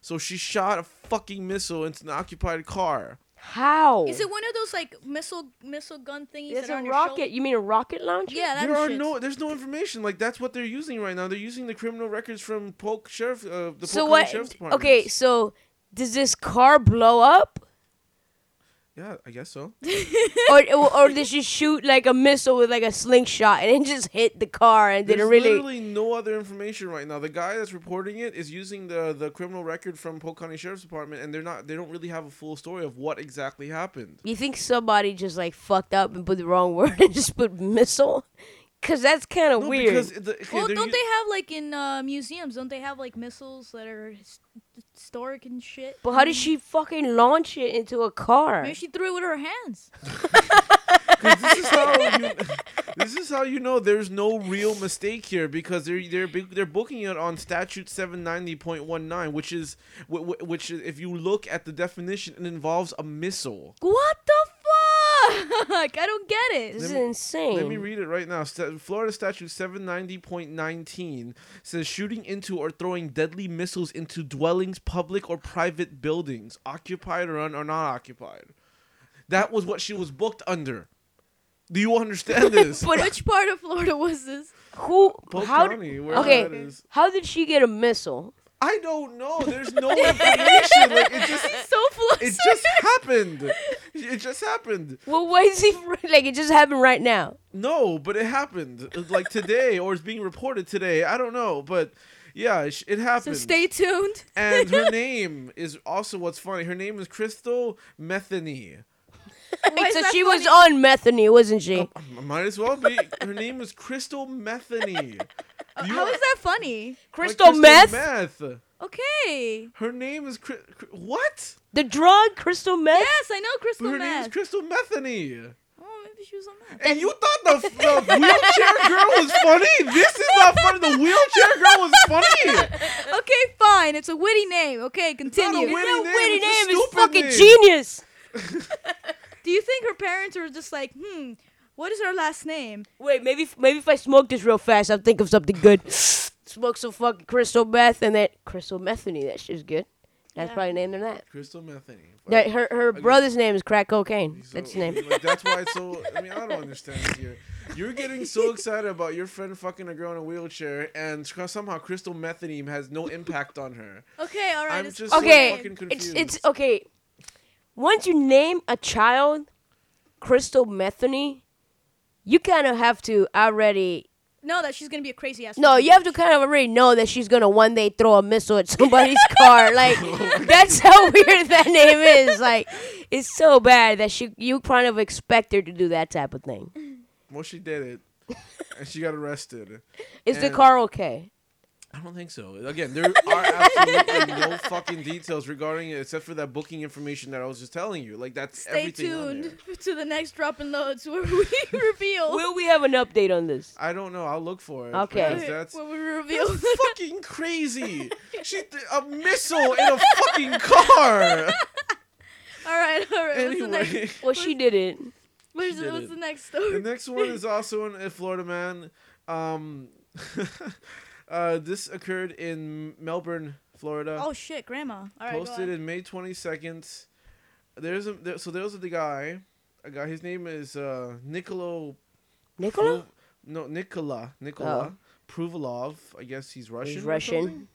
So she shot a fucking missile into an occupied car. How? Is it one of those like missile missile gun thingies It's that are a on your rocket. shoulder? You mean a rocket launcher? Yeah, that there are shit. no, there's no information. Like that's what they're using right now. They're using the criminal records from Polk Sheriff, uh, the So Polk what? Sheriff's Department. Okay, so does this car blow up, Yeah, I guess so. or, or or did she shoot like a missile with like a slingshot and it just hit the car and There's didn't really? literally no other information right now. The guy that's reporting it is using the the criminal record from Polk County Sheriff's Department, and they're not. They don't really have a full story of what exactly happened. You think somebody just like fucked up and put the wrong word and just put missile? Cause that's kind of No, weird. because the, okay, Well, don't u- they have like in uh, museums? Don't they have like missiles that are his- historic and shit? but how did she fucking launch it into a car? Maybe she threw it with her hands. this is how you, this is how you know there's no real mistake here because they're they're they're booking it on statute 790.19 which is wh- wh- which if you look at the definition it involves a missile What the fuck? I don't get it. This is me- insane. Let me read it right now. Sta- Florida Statute 790.19 says shooting into or throwing deadly missiles into dwellings, public or private buildings, occupied or, un- or not occupied. That was what she was booked under. Do you understand this? But Which part of Florida was this? who? Polk how? County, d- wherever okay, that is. how did she get a missile? I don't know. There's no information. like it just, So flustered. it just happened. It just happened. Well, why is he like it just happened right now? No, but it happened. Like today, or it's being reported today. I don't know, but yeah, it sh- it so happened. stay tuned. And her name is also what's funny. Her name is Crystal Metheny. Why is so that she was on methany, wasn't she? Oh, m- Might as well be. Her name is Crystal Metheny. You How are- is that funny? like Crystal meth, meth. Okay. Her name is Cri- Cri- what? the drug crystal meth. Yes, I know But crystal her name is meth. Crystal Metheny. oh, maybe she was on meth. And you thought the, the wheelchair girl was funny? This is not funny. The wheelchair girl was funny. Okay, fine. It's a witty name. Okay, not a continue. witty No name, witty it's a name is stupid fucking name. genius. Do you think her parents were just like, hmm, what is her last name? Wait, maybe maybe if I smoke this real fast, I'll think of something good. Smoke some fucking crystal meth and then crystal methany. That shit's good. That's Yeah. probably named her that. Crystal Metheny. That her her brother's name is crack cocaine. So, That's his name. Like, that's why it's so. I mean, I don't understand here. You're getting so excited about your friend fucking a girl in a wheelchair, and somehow crystal methane has no impact on her. Okay, all right. I'm just fine. so Okay, fucking it's confused. it's okay. Once you name a child crystal methany, you kind of have to already. know that she's gonna be a crazy ass. No, you have to kind of already know that she's gonna one day throw a missile at somebody's car. Like that's how weird that name is. Like it's so bad that she you kind of expect her to do that type of thing. Well, she did it, and she got arrested. Is the car okay? I don't think so. Again, there are absolutely no fucking details regarding it except for that booking information that I was just telling you. Like that's Stay everything on there. tuned to the next drop and loads where we reveal. Will we have an update on this? I don't know. I'll look for it. Okay. That's, where we reveal. that's fucking crazy. She th- a missile in a fucking car. all right, all right. What's next? Anyway, Well, she did it. What's, did what's it. the next story? the next one is also in a Florida man. Um, uh, this occurred in Melbourne, Florida. Oh shit, grandma. All right, posted in May 22nd. There's a there, so there's a the guy, a guy. His name is uh Nicolo. Nicola? Pru- no, Nikola. Nikola Pruvalov. I guess he's Russian. He's Russian.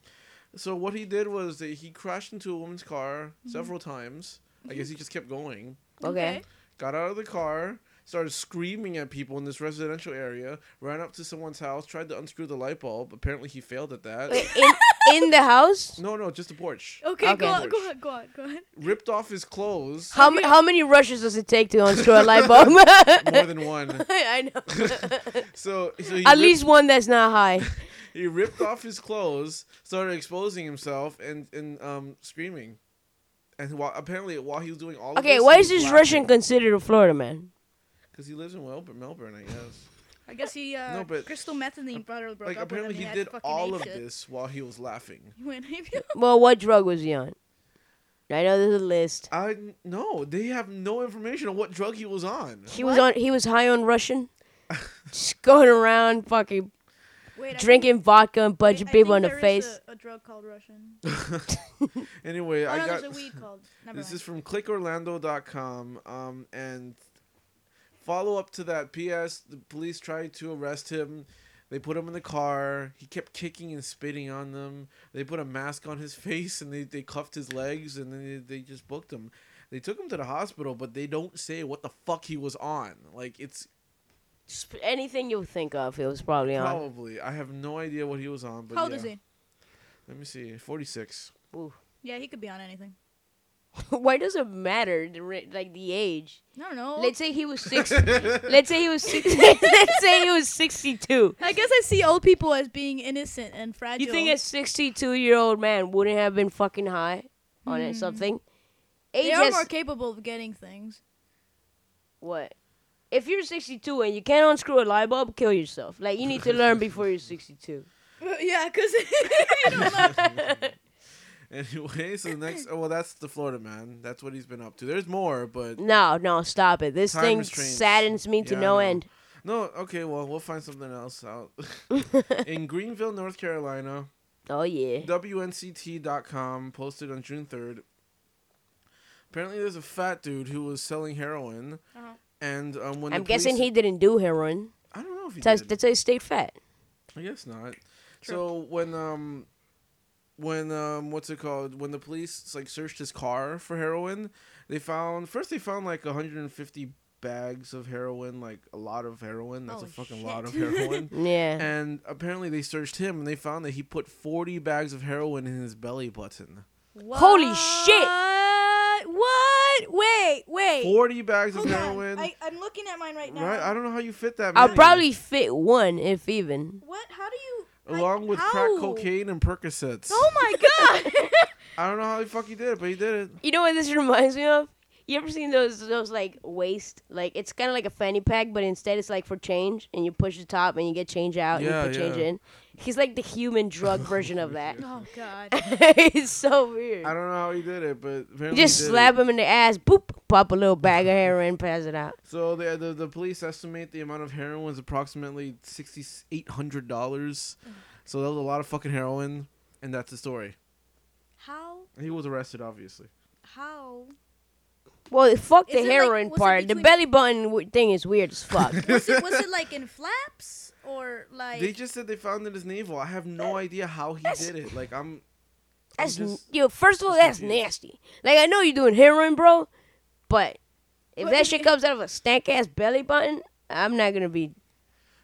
So what he did was that he crashed into a woman's car Mm-hmm. several times. I guess he just kept going. Okay. Got out of the car, started screaming at people in this residential area. Ran up to someone's house, tried to unscrew the light bulb. Apparently, he failed at that. Wait, in in the house? No, no, just the porch. Okay, Okay. go on, go on, go on, go on. Ripped off his clothes. How ma- how many rushes does it take to unscrew a light bulb? More than one. I know. So, so he At ripped, least one that's not high. he ripped off his clothes, started exposing himself, and and um screaming. And while, apparently, while he was doing all Okay, of this, okay, why he is was this Russian considered a Florida man? Because he lives in Melbourne, Melbourne, I guess. I guess he uh, No, but- crystal methylene brother broke like up with him. apparently, he did all of shit. this while he was laughing. He went. Well, what drug was he on? I know there's a list. I no, they have no information on what drug he was on. He was on. He was high on Russian. Just going around, fucking Wait, I drinking vodka and think, punching I people in the there is face. A, a drug called Russian. Anyway, Oh I no, got there's a weed called. Never this mind. is from clickorlando.com um and follow up to that ps the police tried to arrest him they put him in the car he kept kicking and spitting on them they put a mask on his face and they, they cuffed his legs and then they, they just booked him they took him to the hospital but they don't say what the fuck he was on like it's Just anything you think of, it was probably on. probably i have no idea what he was on but How old yeah. is he? let me see 46 Ooh. Yeah, he could be on anything. Why does it matter? The like the age. I don't know. Let's say he was six. let's say he was six. let's say he was sixty-two. I guess I see old people as being innocent and fragile. You think a sixty-two-year-old man wouldn't have been fucking high on it something? Age Hmm. they are has- more capable of getting things. what? If you're sixty-two and you can't unscrew a light bulb, kill yourself. Like you need to learn before you're sixty-two. yeah, because you don't know. Anyway so the next oh well that's the florida man that's what he's been up to there's more but No, no, stop it. This thing restraints. saddens me to Yeah, no end. No, okay, well, we'll find something else out. In Greenville, North Carolina, Oh yeah. WNCT.com posted on June 3rd. Apparently, there's a fat dude who was selling heroin, Uh-huh. and um, when I'm the guessing police- he didn't do heroin. I don't know if he That's did. that's a state fat. I guess not. True. So when um when um what's it called when the police like searched his car for heroin, they found first they found like 150 bags of heroin, like a lot of heroin. That's a Oh, fucking lot of heroin. Yeah. and apparently they searched him and they found that he put 40 bags of heroin in his belly button. Holy shit. What? What? Wait, wait. 40 bags of Hold on. heroin. I, I'm looking at mine right now. right? I don't know how you fit that I'll probably fit one if even. What? How do you? Like, along with crack cocaine and Percocets. Oh my god! I don't know how the fuck he did it, but he did it. You know what this reminds me of? You ever seen those those like waist like it's kind of like a fanny pack, but instead it's like for change, and you push the top and you get change out Yeah, and you put change in. He's like the human drug version of that. oh god. it's so weird. I don't know how he did it, but You apparently just he did slap it. him in the ass, boop, pop a little bag of heroin, pass it out. So the, the the police estimate the amount of heroin was approximately sixty eight hundred dollars. So that was a lot of fucking heroin, and that's the story. How? He was arrested, obviously. How? Well, fuck the Is it, like- heroin was it part. the belly button w- thing is weird as fuck. Was it was it like in flaps or like? They just said they found it in his navel. I have no idea how he did it. Like I'm. I'm That's just- yo. First of all, that's confused. nasty. Like I know you're doing heroin, bro, but if But that if shit comes out of a stank ass belly button, I'm not gonna be.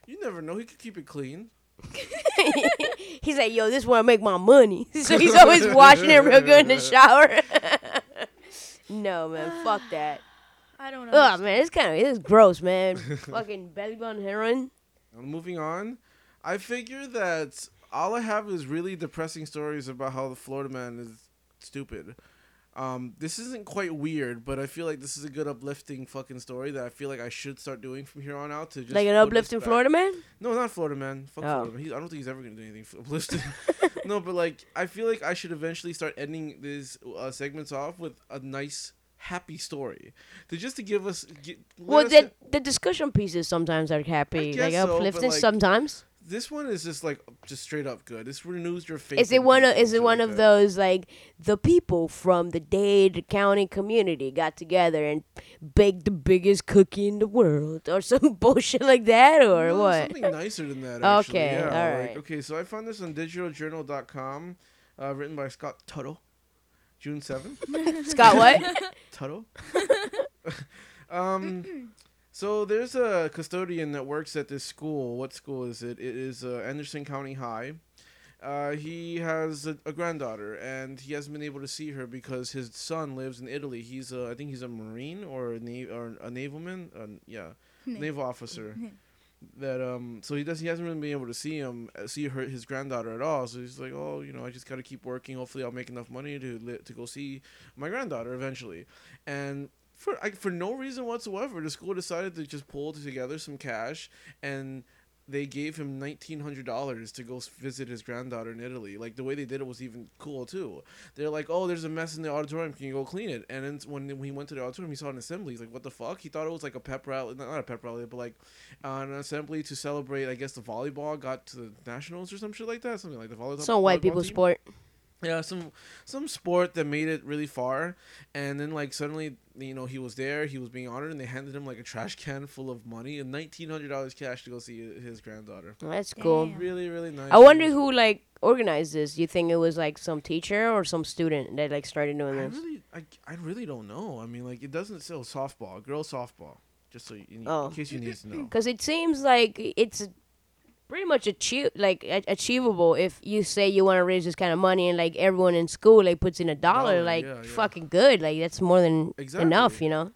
You never know. He could keep it clean. he's like, yo, this is where I make my money. so he's always washing it real good in the shower. no man, fuck that. I don't know. Ugh man, it's kind of it's gross, man. Fucking belly button heroin. Moving on, I figure that all I have is really depressing stories about how the Florida man is stupid. Um, this isn't quite weird, but I feel like this is a good uplifting fucking story that I feel like I should start doing from here on out to just like an uplifting Florida man. No, not Florida man. Fuck Oh. Florida man. He, I don't think he's ever gonna do anything uplifting. no, but like I feel like I should eventually start ending these uh, segments off with a nice, happy story, to just to give us. Get, Well, the the discussion pieces sometimes are happy, like so, uplifting. like, sometimes this one is just like just straight up good. This renews your faith. is it one of is it one of those like the people from the Dade County community got together and baked the biggest cookie in the world or some bullshit like that or No, what? Something nicer than that. Actually. Okay, yeah, all like, okay, so I found this on digitaljournal.com, uh, written by Scott Tuttle, June seventh. Scott, what? Tuttle. um, so there's a custodian that works at this school. What school is it? It is uh, Anderson County High. Uh, he has a, a granddaughter, and he hasn't been able to see her because his son lives in Italy. He's a, I think he's a marine or a nav- or a navalman. Uh, yeah, naval officer. That um, so he does. He hasn't really been able to see him, uh, see her, his granddaughter at all. So he's like, oh, you know, I just got to keep working. Hopefully, I'll make enough money to li- to go see my granddaughter eventually. And for I, for no reason whatsoever, the school decided to just pull together some cash and they gave him nineteen hundred dollars to go visit his granddaughter in Italy. Like the way they did it was even cool too. They're like, "Oh, there's a mess in the auditorium. Can you go clean it?" And then when when he went to the auditorium, he saw an assembly. He's like, "What the fuck?" He thought it was like a pep rally, not a pep rally, but like uh, an assembly to celebrate. I guess the volleyball got to the nationals or some shit like that. Something like the volleyball. Some white volleyball people team. sport. Yeah, some some sport that made it really far, and then like suddenly, you know, he was there, he was being honored, and they handed him like a trash can full of money and nineteen hundred dollars cash to go see his granddaughter. That's cool. Damn. Really, really nice. I wonder who like organized this. You think it was like some teacher or some student that like started doing I this? really, I, I really don't know. I mean, like it doesn't say softball, girls softball. Just so you, in, Oh. in case you need to know. Because it seems like it's pretty much achieve like a- achievable if you say you want to raise this kind of money and like everyone in school like puts in a dollar, Dollar, like yeah, yeah. fucking good. Like that's more than enough, you know.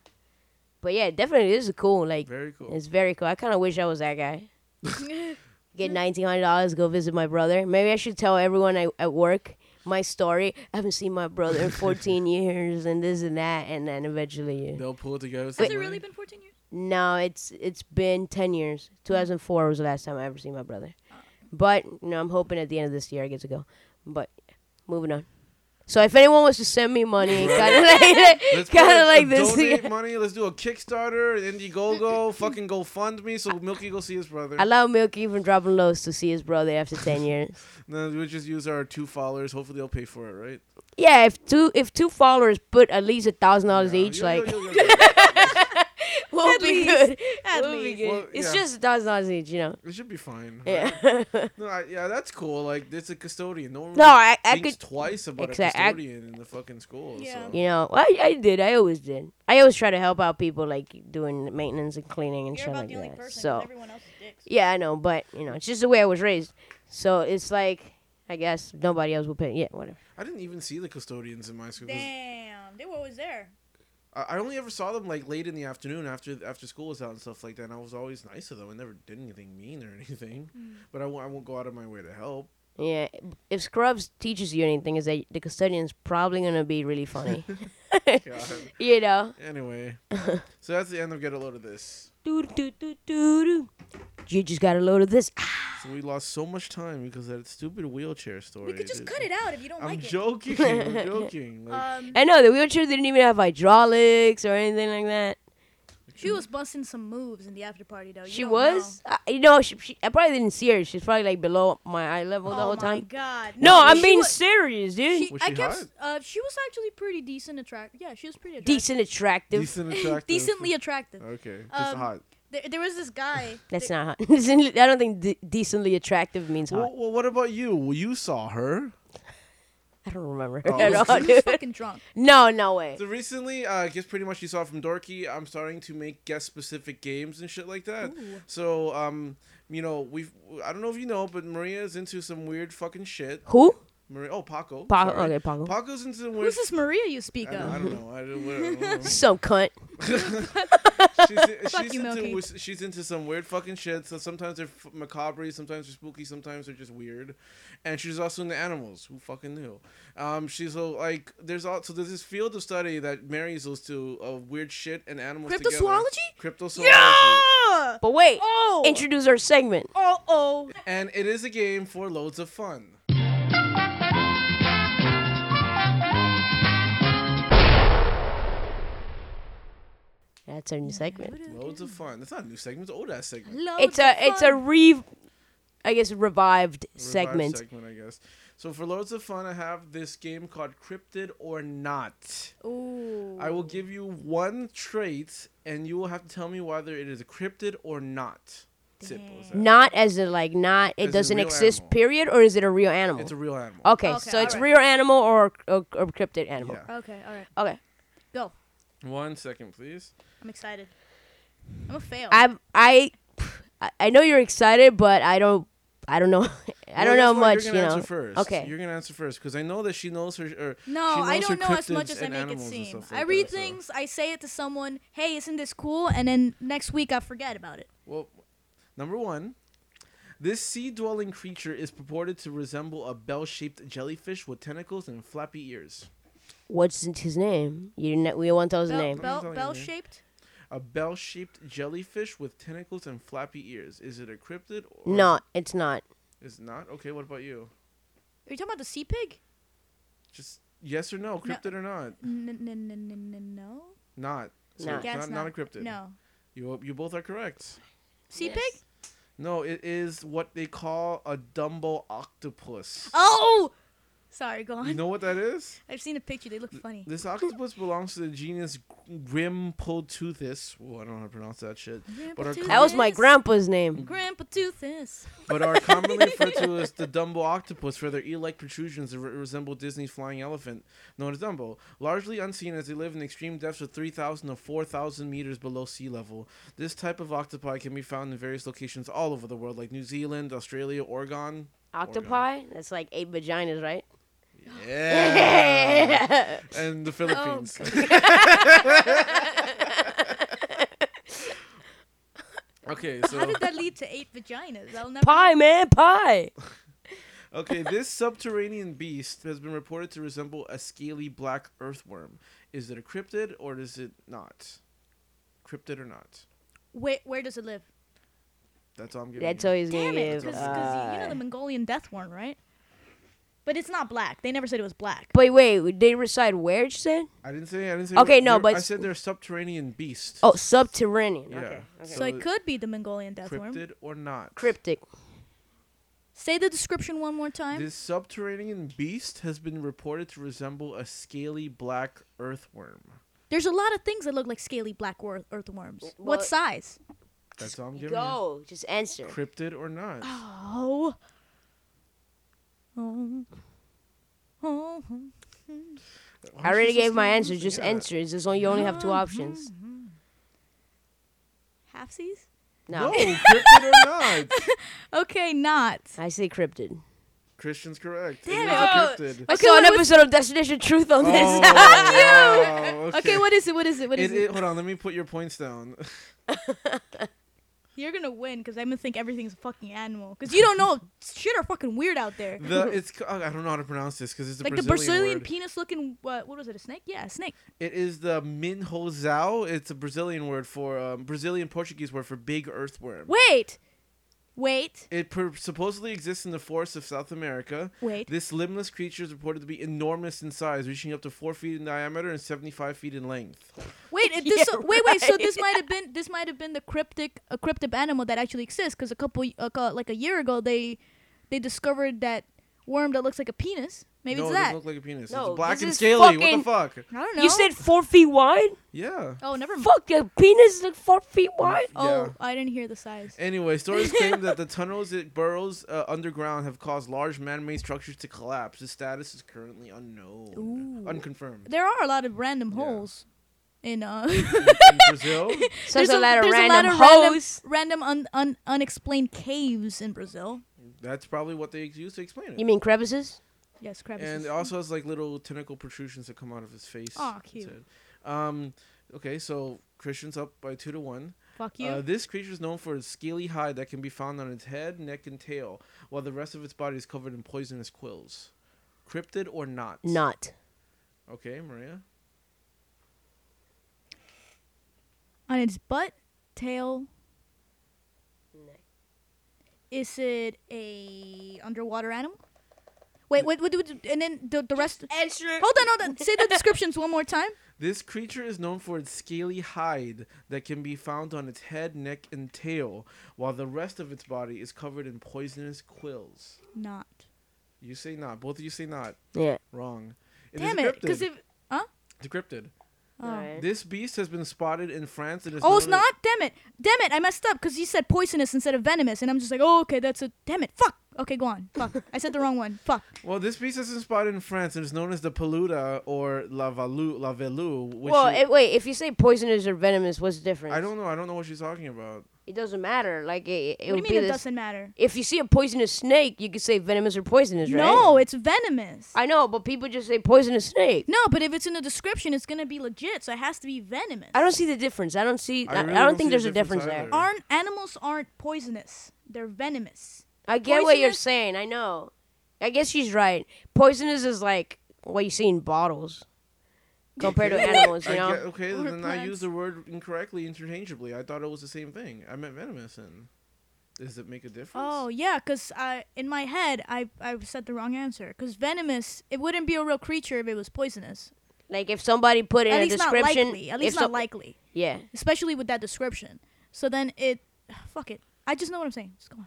But yeah, definitely this is cool. Like Very cool. it's very cool. I kind of wish I was that guy. Get nineteen hundred dollars, go visit my brother. Maybe I should tell everyone I, at work my story. I haven't seen my brother in fourteen years, and this and that, and then eventually. uh, They'll pull it together. Has it money. really been 14 years? No, it's it's been ten years. Hmm. Two thousand four was the last time I ever seen my brother. But you know, I'm hoping at the end of this year I get to go. But moving on. So if anyone wants to send me money, kind of like, Let's kind of a- like a this. Donate money. Let's do a Kickstarter, an Indiegogo, fucking GoFundMe, so Milky go see his brother. Allow Milky from Dropping Loads to see his brother after ten years. then we'll just use our two followers. Hopefully, they'll pay for it, right? Yeah, if two if two followers put at least a thousand dollars Yeah, each, yeah, like. We'll At be least. good. At We'll be least. good. Well, It's yeah. just a thousand dollars each, you know. it should be fine. Yeah. No, I, yeah, that's cool. Like, it's a custodian. No one no, I I thinks could twice about Exact- a I- custodian in the fucking school. Yeah. So. You know, I, I did. I always did. I always try to help out people like doing maintenance and cleaning and You're shit about like the only that. person. 'cause So everyone else dicks. yeah, I know, but you know, it's just the way I was raised. So it's like I guess nobody else will pay. Yeah, whatever. I didn't even see the custodians in my school. Damn, they were always there. I, only ever saw them like late in the afternoon after after school was out and stuff like that. And I was always nice to them. I never did anything mean or anything. Mm. But I won't, I won't go out of my way to help. Yeah, if Scrubs teaches you anything, is that the custodian's probably gonna be really funny. You know. Anyway, so that's the end of get a load of this. Doo doo doo doo doo. You just got a load of this. Ah, So we lost so much time because of that stupid wheelchair story. We could just dude. cut it out if you don't like it. I'm like joking. I'm joking. it. Like, Um, I know the wheelchair didn't even have hydraulics or anything like that. She was busting some moves in the after party though. You She don't was, uh, you know, she, she, I probably didn't see her. She's probably like below my eye level know. the whole time. oh my god. No, I'm being was- serious, dude. She, Was I she guess uh, she was actually pretty decent, attractive. Yeah, she was pretty attractive. Decent, attractive. decent, attractive. Decently attractive. Okay, just Um, hot. There, there was this guy. That's not hot. I don't think de- decently attractive means hot. Well, well, what about you? Well, you saw her. I don't remember Oh. at all, dude. fucking drunk. No, no way. So recently, uh, I guess pretty much you saw from Dorky, I'm starting to make guest specific games and shit like that. Ooh. So, um, you know, we've I don't know if you know, but Maria's into some weird fucking shit. Who? Maria, oh Paco. Paco. sorry. Okay, Paco. Paco's into some weird. Who's this Maria you speak I don't, I of? don't know. I don't, I don't know. Some cunt. she's, Fuck she's you, into Milky. she's into some weird fucking shit. So sometimes they're f- macabre, sometimes they're spooky, sometimes they're just weird. And she's also into animals. Who fucking knew? Um, she's so like there's also there's this field of study that marries those two of weird shit and animals. together. Cryptozoology? Cryptozoology. Yeah. But wait, Oh. introduce our segment. Oh oh. And it is a game for loads of fun. That's our new segment. Loads of fun. That's not a new segment. It's an old ass segment. It's a it's a re, I guess revived Revived segment. segment, I guess. So for loads of fun, I have this game called Cryptid or Not. Ooh. I will give you one trait, and you will have to tell me whether it is a cryptid or not. Simple as that. Not as a like not As it in doesn't real exist. animal. Period, or is it a real animal? It's a real animal. okay, Okay, so it's alright. real animal or or, or cryptid animal. Yeah. Okay. All right. Okay, Go. One second, please. I'm excited. I'm a fail. I'm I, I I know you're excited, but I don't I don't know I don't Well, know guess what? much. You're gonna know. answer first. Okay. You're gonna answer first because I know that she knows her. Or no, she I don't know as much as I make it seem. stuff I read that, so- things, I say it to someone, hey, isn't this cool? And then next week I forget about it. Well, number one, this sea-dwelling creature is purported to resemble a bell-shaped jellyfish with tentacles and flappy ears. What's his name? You ne- we won't tell his Bell, name. Bell, bell shaped. A bell-shaped jellyfish with tentacles and flappy ears. Is it a cryptid or No, it's not. Is it not? Okay, what about you? Are you talking about the sea pig? Just yes or no, cryptid or not? N- n- n- n- n- no. Not. So No. it's Guess not, not a cryptid. No. You you both are correct. Sea Yes. pig? No, it is what they call a Dumbo octopus. Oh! Sorry, go on. You know what that is? I've seen a picture. They look funny. This octopus belongs to the genus Grimpoteuthis. Well, I don't know how to pronounce that shit. But our, Grandpa That was my grandpa's name. Grandpa Toothis. but are commonly referred to as the Dumbo octopus for their eel-like protrusions that re- resemble Disney's flying elephant, known as Dumbo. Largely unseen as they live in extreme depths of 3,000 to 4,000 meters below sea level. This type of octopi can be found in various locations all over the world, like New Zealand, Australia, Oregon. Octopi? That's like eight vaginas, right? Yeah. and the Philippines. okay, so How did that lead to eight vaginas? I'll never. Pie, man, pie. okay, this subterranean beast has been reported to resemble a scaly black earthworm. Is it a cryptid or is it not? Cryptid or not? Wait, where does it live? That's all I'm giving. That's you. all he's gonna Damn it, give. because you know uh, the Mongolian death worm, right? But it's not black. They never said it was black. Wait, wait. They reside where? You said? I didn't say. I didn't say. Okay, no, but I said they're subterranean beasts. Oh, subterranean. Yeah. Okay. okay. So it could be the Mongolian death worm. Cryptid or not? Cryptic. Say the description one more time. This subterranean beast has been reported to resemble a scaly black earthworm. There's a lot of things that look like scaly black wor- earthworms. Well- what size? That's all I'm giving Go. Just answer. you. Cryptid or not? Oh. Oh. Oh. I already gave my answer. Just Yeah. answer. It's just only you only have two options. Half seas? No, No. cryptid or not? Okay, not. I say cryptid. Christian's correct. Damn it. it. is Oh. cryptid. I Okay, saw an episode of Destination Truth on this. Oh, wow, Okay. what is it? What is it? What is It, it? it, hold on, let me put your points down. You're gonna win because I'm gonna think everything's a fucking animal. Because you don't know. Shit are fucking weird out there. The it's I don't know how to pronounce this because it's a like the Brazilian, Brazilian word. penis looking what? What was it? A snake? Yeah, a snake. It is the minhozao. It's a Brazilian word for um, Brazilian Portuguese word for big earthworm. Wait, wait, It per- supposedly exists in the forests of South America. wait. This limbless creature is reported to be enormous in size, reaching up to four feet in diameter and seventy-five feet in length. Wait, this, Yeah, wait, wait. So this might have been this might have been the cryptic a cryptid animal that actually exists. Because a couple uh, like a year ago they they discovered that worm that looks like a penis. Maybe no, it's it doesn't that. look like a penis. No, it's black this and is scaly. fucking- What the fuck? I don't know. You said four feet wide? Yeah. Oh, never mind. Fuck, your penis is like four feet wide? Oh, I didn't hear the size. Anyway, stories claim that the tunnels it burrows uh, underground have caused large man-made structures to collapse. The status is currently unknown, Ooh. unconfirmed. There are a lot of random Yeah. holes in uh. in, in Brazil, Such There's a, lot of there's random a lot of random, hoes. random un, un, unexplained caves in Brazil. that's probably what they use to explain it. You mean crevices? Yes, crab. and it also has like little tentacle protrusions that come out of his face. Aw, That's cute. Um, okay, so Christian's up by two to one. Fuck you. Uh, this creature is known for its scaly hide that can be found on its head, neck, and tail, while the rest of its body is covered in poisonous quills. Cryptid or not? Not. Okay, Maria. On its butt, tail. Neck. Is it a underwater animal? Wait, wait, wait, wait and then the the rest. Answer. Hold on, hold on. Say the descriptions one more time. This creature is known for its scaly hide that can be found on its head, neck, and tail, while the rest of its body is covered in poisonous quills. Not. You say not. Both of you say not. Yeah. Wrong. is Damn a it. Because if. Huh? It's a cryptid. Oh. Alright. This beast has been spotted in France and is Oh, it's not? Damn it. Damn it. I messed up because you said poisonous instead of venomous. And I'm just like, oh, okay, that's a. Damn it. Fuck. Okay, go on. Fuck. I said the wrong one. Fuck. Well, this beast is been spotted in France and is known as the Peluda or La Valu, La Velu. Which Well, is- eh, wait. If you say poisonous or venomous, what's the difference? I don't know. I don't know what she's talking about. It doesn't matter. Like it, it what do would you be mean it this- doesn't matter? If you see a poisonous snake, you could say venomous or poisonous, right? No, it's venomous. I know, but people just say poisonous snake. no, but if it's in the description, it's going to be legit. So it has to be venomous. I don't see the difference. I don't see. I I, really I don't don't think there's a difference difference there. Aren't animals aren't poisonous? They're venomous. I get what you're saying. I know. I guess she's right. Poisonous is like what you see in bottles compared to animals. You know. get- okay, Or then I plants. used the word incorrectly, interchangeably. I thought it was the same thing. I meant venomous. And does it make a difference? Oh yeah, because I in my head I I said the wrong answer. Because venomous, it wouldn't be a real creature if it was poisonous. Like if somebody put in At a least not likely. At least not so- likely. yeah. Especially with that description. So then it, fuck it. I just know what I'm saying. Just go on.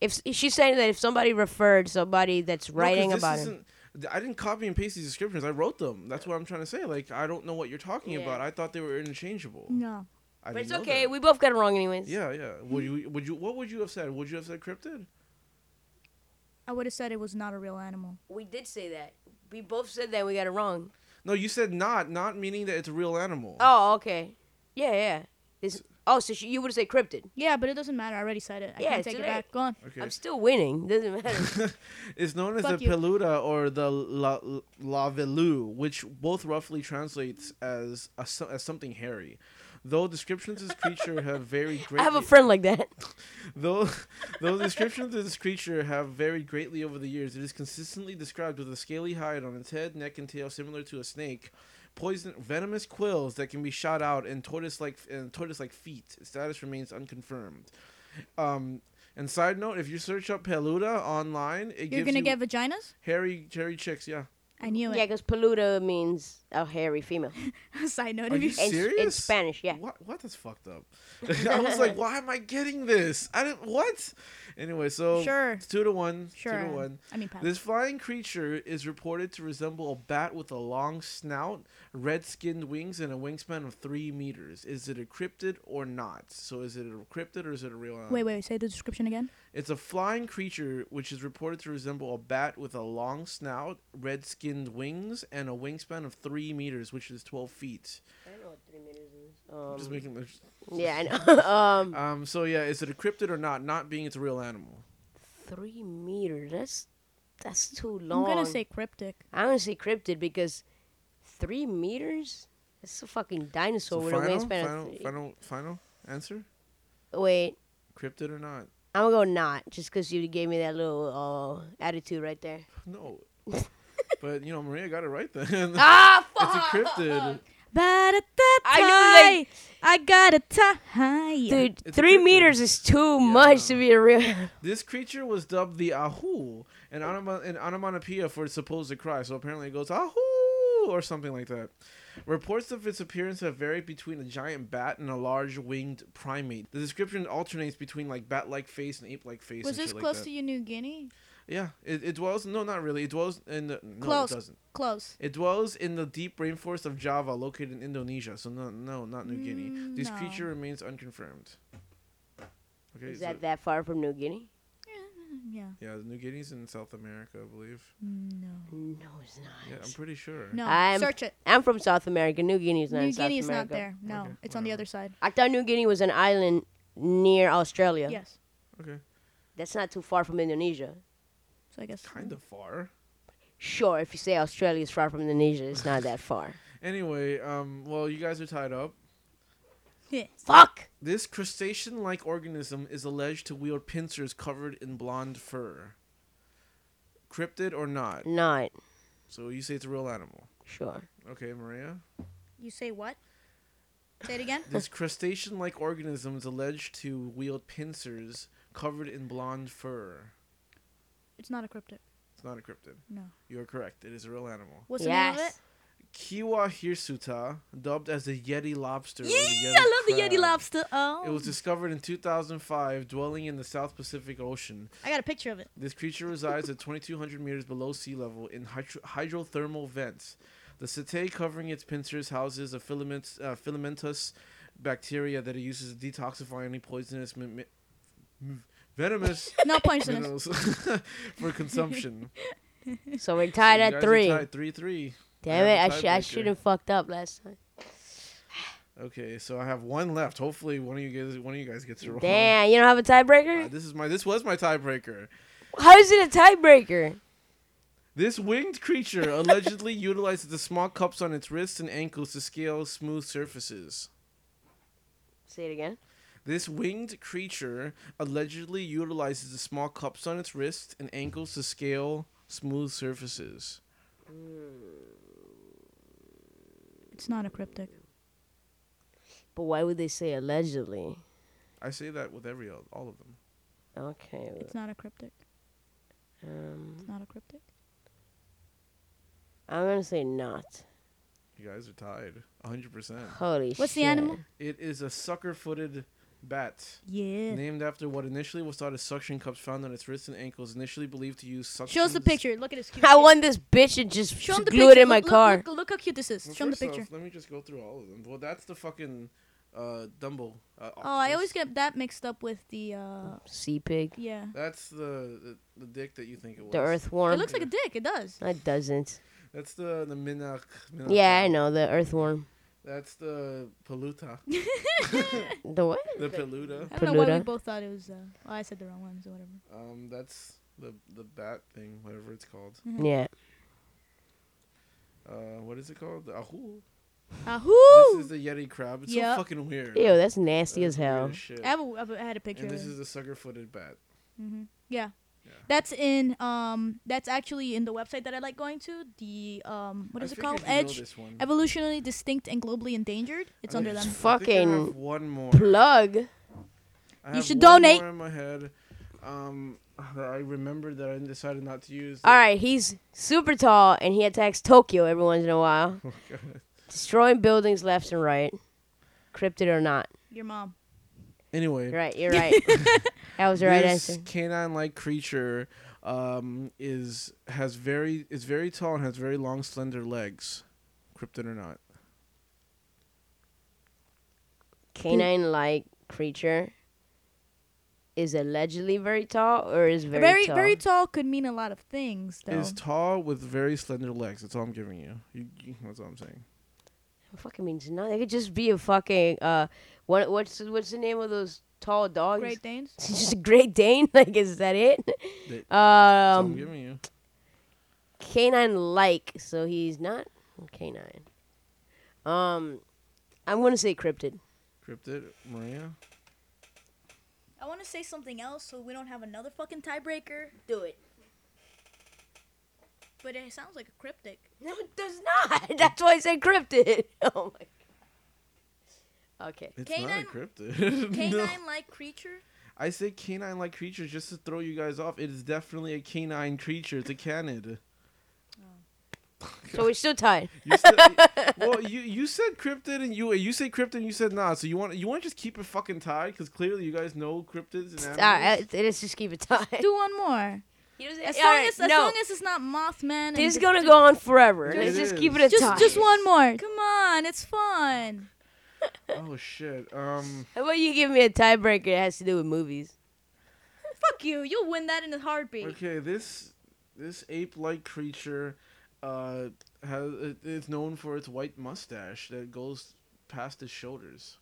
If she's saying that if somebody referred somebody that's writing this about it, isn't- I didn't copy and paste these descriptions. I wrote them. That's what I'm trying to say. Like I don't know what you're talking Yeah. about. I thought they were interchangeable. No. I but it's okay. that. We both got it wrong anyways. Yeah, yeah. Would you? Would you? What would you have said? Would you have said cryptid? I would have said it was not a real animal. We did say that. We both said that. We got it wrong. No, you said not. Not meaning that it's a real animal. Oh, okay. Yeah, yeah. This. Oh, so she, you would say cryptid. Yeah, but it doesn't matter. I already said it. I Yeah, can't it's take it late. back. Go on. Okay. I'm still winning. Doesn't matter. It's known as Fuck the you. peluda or the la, la velu, which both roughly translates as a, so- as something hairy. Though descriptions of this creature have varied greatly, I have a friend like that. though though descriptions of this creature have varied greatly over the years, it is consistently described with a scaly hide on its head, neck, and tail similar to a snake, poison venomous quills that can be shot out, and tortoise-like and tortoise-like feet. Status remains unconfirmed. Um, and side note, if you search up peluda online, it You're gives gonna you get vaginas? hairy, hairy chicks. Yeah. I knew it. Yeah, because peluda means a hairy female. Side note. Are If you you, In, in? Spanish, yeah. What? What? That's fucked up. I was like, why am I getting this? I didn't. What? Anyway, so Sure. it's two to one. Two sure. to one. I mean, pass. This flying creature is reported to resemble a bat with a long snout, red-skinned wings, and a wingspan of three meters. Is it a cryptid or not? So, is it a cryptid or is it a real animal? wait, wait. Say the description again. It's a flying creature which is reported to resemble a bat with a long snout, red-skinned wings, and a wingspan of three meters, which is twelve feet. I don't know what three meters is. Just Um, making. yeah, I know. um, Um. So yeah, is it a cryptid or not? Not being it's a real animal. three meters. That's that's too long. I'm gonna say cryptic. I'm gonna say cryptid because three meters. That's a fucking dinosaur So with final, a wingspan final, of three. final, final answer. Wait, Cryptid or not? I'm gonna go not just because you gave me that little uh, attitude right there. No. but you know, Maria got it right then. ah, fuck. it's a fuck! cryptid. I knew, like- I got a tie. Dude, It's three cryptid. meters is too much to be a real. This creature was dubbed the Ahu in, onoma- in onomatopoeia for its supposed to cry. So apparently it goes Ahu or something like that. Reports of its appearance have varied between a giant bat and a large winged primate. The description alternates between like bat-like face and ape-like face. Was this close like to your New Guinea? Yeah, it, it dwells. No, not really. It dwells in the. No, Close. it doesn't. Close. It dwells in the deep rainforest of Java, located in Indonesia. So no, no, not New Guinea. Mm, This no. creature remains unconfirmed. Okay, Is so- that that far from New Guinea? Yeah. yeah, New Guinea's in South America, I believe. No. No, it's not. Yeah, I'm pretty sure. No. I'm- Search it. I'm from South America. New Guinea's not New in South Guinea is America. not there. No, Okay, it's on the other side. I thought New Guinea was an island near Australia. Yes. Okay, That's not too far from Indonesia. So I guess. kind of far. Sure, if you say Australia is far from Indonesia, it's not that far. Anyway, um, well, you guys are tied up. Yeah. Fuck. This crustacean-like organism is alleged to wield pincers covered in blonde fur. Cryptid or not? Not So you say it's a real animal. sure. Okay, Maria. You say what? Say it again. This crustacean-like organism is alleged to wield pincers covered in blonde fur. It's not a cryptid. It's not a cryptid. No. You are correct. It is a real animal. What's the name of it? Kiwa hirsuta, dubbed as the Yeti lobster. or Yeah, the I love the Yeti lobster. Oh. It was discovered in 2005, dwelling in the South Pacific Ocean. I got a picture of it. This creature resides at 2,200 meters below sea level in hydro- hydrothermal vents. The setae covering its pincers houses a filament, uh, filamentous bacteria that it uses to detoxify any poisonous, mi- mi- m- venomous No points in for consumption. So we're tied You at three. tied three three. Damn it! I, have a sh- I should have fucked up last time. Okay, so I have one left. Hopefully, one of you guys, one of you guys gets it wrong. Damn, you don't have a tiebreaker? Uh, this is my. This was my tiebreaker. How is it a tiebreaker? This winged creature allegedly utilizes the small cups on its wrists and ankles to scale smooth surfaces. Say it again. This winged creature allegedly utilizes the small cups on its wrists and ankles to scale smooth surfaces. It's not a cryptic. But why would they say allegedly? I say that with every all of them. Okay. It's not a cryptic. Um, It's not a cryptic. I'm gonna say not. You guys are tied, 100%. Holy What's the animal? It is a sucker-footed bat. Yeah. Named after what initially was thought as suction cups found on its wrists and ankles, initially believed to use suction. Show us the picture. Look at his cute. I want this bitch and just Show him the glue picture. it in my look, look, car. Look, look how cute this is. Well, Show him the picture. off, let me just go through all of them. Well, that's the fucking uh, Dumbo. Uh, Oh, I always get that mixed up with the uh Sea pig. yeah. That's the, the the dick that you think it was. The earthworm. It looks like a dick. It does. It doesn't. That's the the Minak. Minak Yeah, I know the earthworm. That's the Peluta. The what? The Peluta. I don't know why we Peluda. both thought it was. Uh, oh, I said the wrong ones or whatever. Um, that's the the bat thing, whatever it's called. Mm-hmm. Yeah. Uh, what is it called? The ahu. This Ahoo! is the Yeti crab. It's Yep. so fucking weird. Ew, that's nasty That's as weird hell. shit. I, have a, I have a- I had a picture. And of this it. is the sucker-footed bat. hmm Yeah. Yeah. That's in um that's actually in the website that I like going to. The um what I is it called? you'd Edge this. Evolutionally Distinct and Globally Endangered. It's I under think- them. I think I Fucking one more. Plug. You should one donate. More in my head. Um, I remembered that I decided not to use. All right, he's super tall and he attacks Tokyo every once in a while, Oh, destroying buildings left and right. Cryptid or not? Your mom. Anyway, right. You're right. that was the right this answer. canine-like creature um, is has very is very tall and has very long, slender legs. Cryptid or not? Canine-like creature is allegedly very tall or is very Very tall? very tall could mean a lot of things though. Is tall with very slender legs. That's all I'm giving you. you, you that's all I'm saying. It fucking means nothing. It could just be a fucking uh, what what's what's the name of those tall dogs? Great Danes. It's just a Great Dane. Like, is that it? That- That's I'm um, giving you. canine-like, so he's not canine. Um, I'm gonna say cryptid. Cryptid, Maria. I want to say something else so we don't have another fucking tiebreaker. Do it. But it sounds like a cryptic. No, it does not. That's why I said cryptid. Oh my. Okay. It's Canine- not a cryptid. Canine-like creature. I say canine-like creature just to throw you guys off. It is definitely a canine creature. It's a canid. Oh. So we're still tied. You said, well, you you said cryptid and you you say cryptid and you said nah. So you want you want to just keep it fucking tied because clearly you guys know cryptids and animals. Uh, Alright, let's just keep it tied. Do one more. As long Alright, as as no. long as it's not Mothman. And This is gonna go on forever. It Let's just is. keep it a just tie. just one more. Come on, it's fun. Oh shit. Um. How about you give me a tiebreaker that has to do with movies? Fuck you. You'll win that in a heartbeat. Okay. This this ape-like creature, uh, has it is known for its white mustache that goes past his shoulders.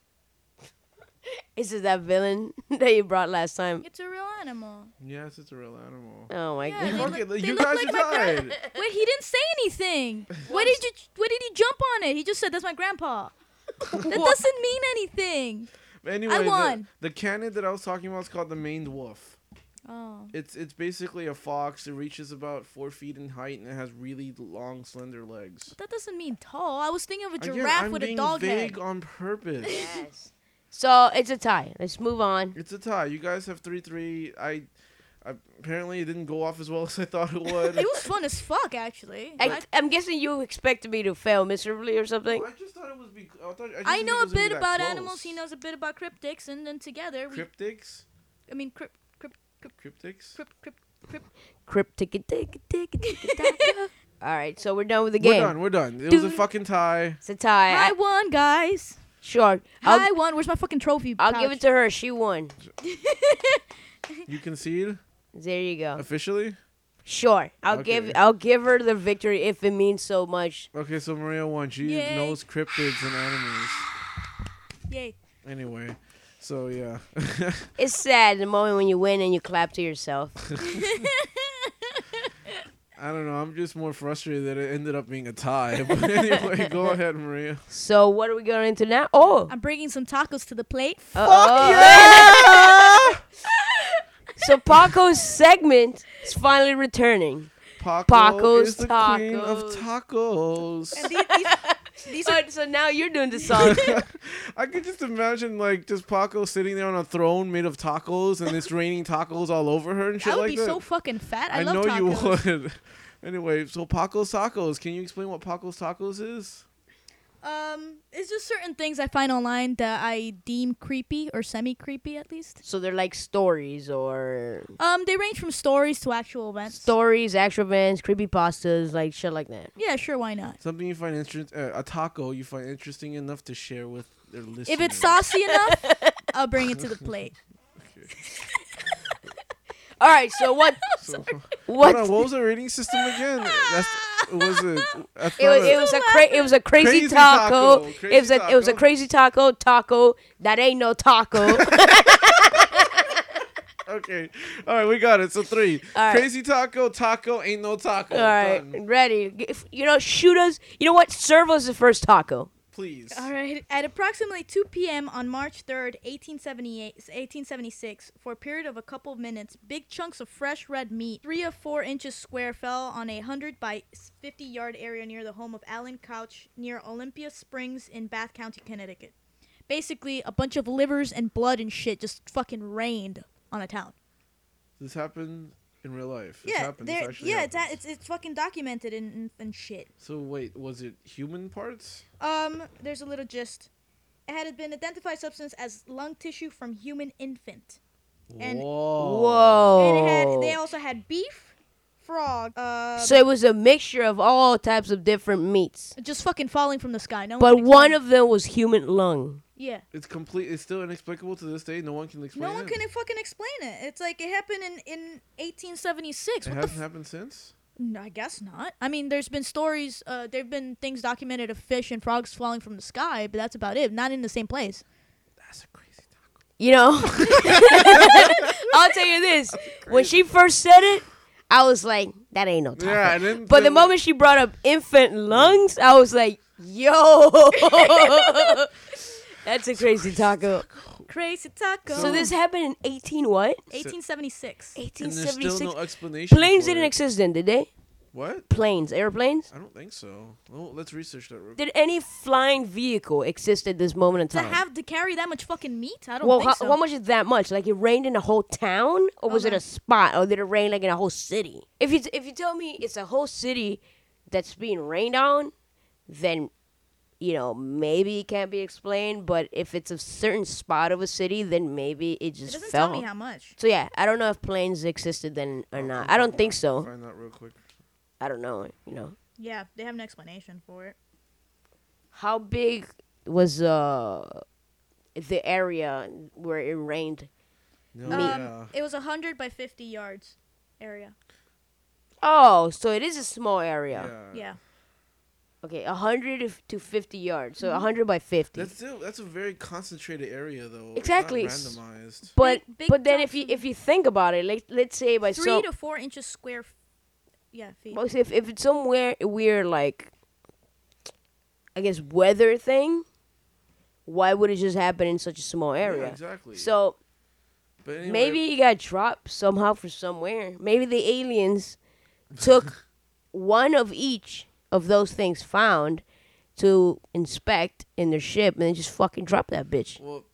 Is it that villain that you brought last time? It's a real animal. Yes, it's a real animal. Oh my Yeah, god. look- it, you guys like are my tied. Wait, he didn't say anything. Why did you? Why did he jump on it? He just said that's my grandpa. that doesn't mean anything. Anyway, the- won. The, canid that I was talking about is called the maned wolf. Oh. It's it's basically a fox. It reaches about four feet in height and it has really long, slender legs. That doesn't mean tall. I was thinking of a Again, giraffe I'm with being a dog vague head. on purpose. Yes. So it's a tie. Let's move on. It's a tie. You guys have three three. I, I apparently it didn't go off as well as I thought it would. It was fun as fuck, actually. I, I'm guessing you expected me to fail miserably or something. I just thought it was. Be- I, thought, I, just I know a it was gonna bit about close. animals. He knows a bit about cryptics, and then together, we, Cryptics. I mean, crypt, crypt, crypt, Cryptics. crypt, crypt, crypt. Cryptic. All right, so we're done with the game. We're done. We're done. It was a fucking tie. It's a tie. I I, won, guys. sure. I I'll, won. Where's my fucking trophy? I'll give it to her. She won. You concede There you go. officially. Sure. I'll give I'll give her the victory if it means so much. Okay, so Maria won. She Yay. knows cryptids and animals. Yay. Anyway, so yeah. It's sad the moment when you win and you clap to yourself. I don't know. I'm just more frustrated that it ended up being a tie. But anyway, go ahead, Maria. So what are we going into now? Oh. I'm bringing some tacos to the plate. Uh-oh. So Paco's segment is finally returning. Paco Paco's is the queen of tacos. tacos. And these, these, these are So, so now you're doing the song. I could just imagine like just Paco sitting there on a throne made of tacos and it's raining tacos all over her and shit I would like be that. so fucking fat. I, I, love know tacos. you would. anyway, so Paco's tacos. Can you explain what Paco's tacos is? Um, it's just certain things I find online that I deem creepy or semi creepy at least. so they're like stories or Um, they range from stories to actual events. stories, actual events, creepy pastas, like shit like that. yeah, sure, why not? Something you find interesting, uh, a taco you find interesting enough to share with their listeners. If it's saucy enough, I'll bring it to the plate. All right, so what? So, What? On, what was the rating system again? That's was it? It was, a- it was a cra- it was a crazy, Crazy taco. taco, It was crazy a it was a crazy taco taco that ain't no taco. okay. All right, we got it. So three. Right. Crazy taco, taco ain't no taco. All right, Done. ready? If- You know, shoot us. You know what? Serve us the first taco. Please. All right. At approximately 2 p.m. on March 3rd, 1878, 1876, for a period of a couple of minutes, big chunks of fresh red meat, three or four inches square, fell on a 100 by 50 yard area near the home of Alan Couch near Olympia Springs in Bath County, Connecticut. Basically, a bunch of livers and blood and shit just fucking rained on a town. This happened in real life. This yeah, happened. This there, actually yeah, it's, a, happened. it's it's fucking documented and, and, and shit. So wait, was it human parts? Um, there's a little gist. It had been identified substance as lung tissue from human infant. And- Whoa. Whoa. And it had they also had beef, frog, uh So it was a mixture of all types of different meats, just fucking falling from the sky. No but one one of them was human lung. Yeah. It's complete. It's still inexplicable to this day. No one can explain it. No one it. can fucking explain it. It's like it happened in in 1876. It What hasn't f- happened since. No, I guess not. I mean, there's been stories, uh, there've been things documented of fish and frogs falling from the sky, but that's about it. Not in the same place. That's a crazy taco. You know, I'll tell you this: when she first said it, I was like, "That ain't no taco." Yeah, and then But the then- moment she brought up infant lungs, I was like, "Yo, that's a crazy taco." Crazy taco. So this happened in 18 what? 1876. and there's still 1876. no explanation. Planes for didn't it. exist then, did they? What? Planes, airplanes. I don't think so. Well, let's research that. Real Did any flying vehicle exist at this moment in time? To time? have to carry that much fucking meat? I don't well, think how, so. how much is that much? Like it rained in a whole town, or was it Okay. a spot, or did it rain like in a whole city? If you if you tell me it's a whole city that's being rained on, then you know maybe it can't be explained. But if it's a certain spot of a city, then maybe it It just doesn't fell. tell me how much. so yeah, I don't know if planes existed then or not. I don't think so. Find that real quick. I don't know. You know Yeah, they have an explanation for it. how big was uh the area where it rained? No, Um, yeah. It was 100 by 50 yards area. Oh, so it is a small area. yeah. Yeah. Okay, hundred to fifty yards. So hundred by fifty. That's still that's a very concentrated area though. Exactly. It's not randomized. but Big- big but then if you if you think about it, like let's say by Three some to four inches square. F- yeah, feet. Well, if if it's somewhere weird like I guess weather thing, why would it just happen in such a small Yeah, area? exactly. So but anyway, maybe he got dropped somehow for somewhere. Maybe the aliens took one of each of those things found to inspect in their ship and then just fucking drop that bitch. Well,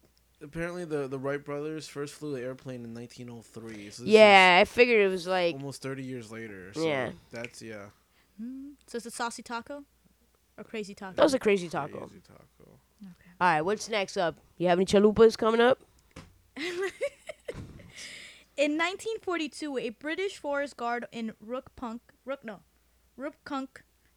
apparently the the Wright brothers first flew the airplane in 1903. So Yeah, I figured it was like almost 30 years later. So Yeah. That's yeah. Mm. So it's a saucy taco, or crazy taco. that was a crazy taco. Crazy taco. All right, what's next up? You have any chalupas coming up? In 1942, a British forest guard in Rukpunk, Ruk no, Rupkunk,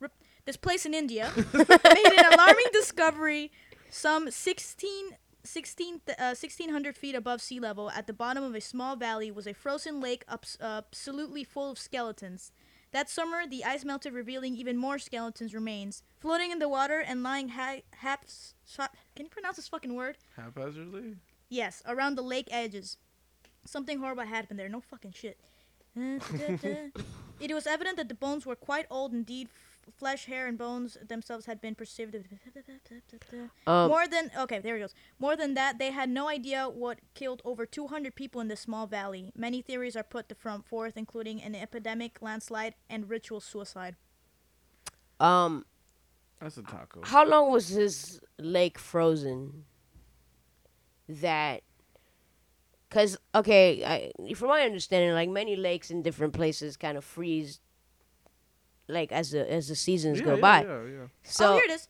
Rup, this place in India, made an alarming discovery some 16, 16, th- uh, 1600 feet above sea level at the bottom of a small valley was a frozen lake abs- uh, absolutely full of skeletons. That summer, the ice melted, revealing even more skeletons' remains, floating in the water and lying ha- haps. Can you pronounce this fucking word? Haphazardly. Yes, around the lake edges. Something horrible happened there. No fucking shit. it was evident that the bones were quite old indeed. F- flesh, hair, and bones themselves had been perceived. Um, More than okay, there it goes. More than that, they had no idea what killed over 200 people in this small valley. Many theories are put to front forth, including an epidemic, landslide, and ritual suicide. um, That's a taco. how long was this lake frozen? That, cause okay, I, from my understanding, like many lakes in different places kind of freeze, like as the as the seasons yeah, go yeah, by. Yeah, yeah. So oh, here it is.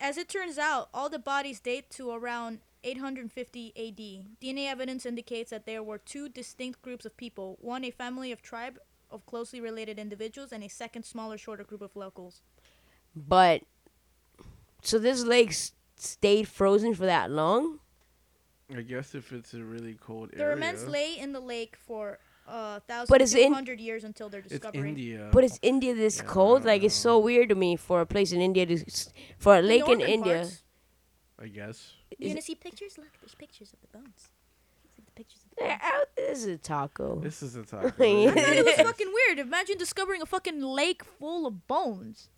As it turns out, all the bodies date to around 850 AD. DNA evidence indicates that there were two distinct groups of people one, a family of tribe of closely related individuals, and a second, smaller, shorter group of locals. but, so this lake s- stayed frozen for that long. I guess if it's a really cold The area. remains lay in the lake for uh, But it's in- 1,200 years until their It's discovery. India. But is India this Yeah, cold? don't Like it's so weird to me for a place in India to for a The lake in India. parts- I guess. You Is want it- to see pictures? Look, there's pictures of the bones. Look at the pictures of the bones. out- This is a taco. This is a taco. I I thought it was fucking weird. Imagine discovering a fucking lake full of bones.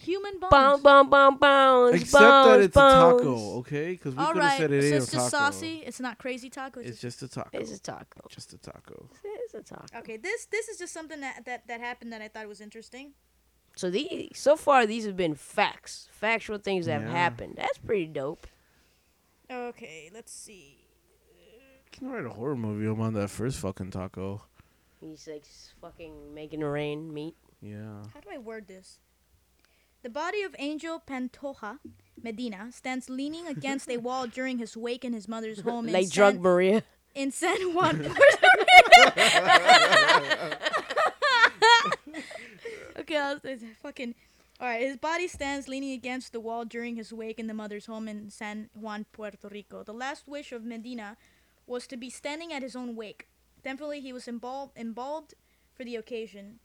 Human bones. Bum bum bum bones. Except bones, that it's bones. a taco, okay? Because we All could have right, said it so ain't it's a just saucy. It's not crazy taco. It's It's just- just a taco. It's a taco. Just a taco. It's a taco. okay. This this is just something that, that that happened that I thought was interesting. So these so far these have been facts, factual things that have happened. That's pretty dope. Okay, let's see. can write a horror movie on that first fucking taco. He's like fucking making rain meat. Yeah. How do I word this? The body of Angel Pantoja Medina stands leaning against a wall during his wake in his mother's home in like San, drug Maria. in San Juan. Puerto Rico. Okay, I was, it's fucking. All right, his body stands leaning against the wall during his wake in the mother's home in San Juan, Puerto Rico. The last wish of Medina was to be standing at his own wake. Thankfully, he was embalmed, embalmed for the occasion.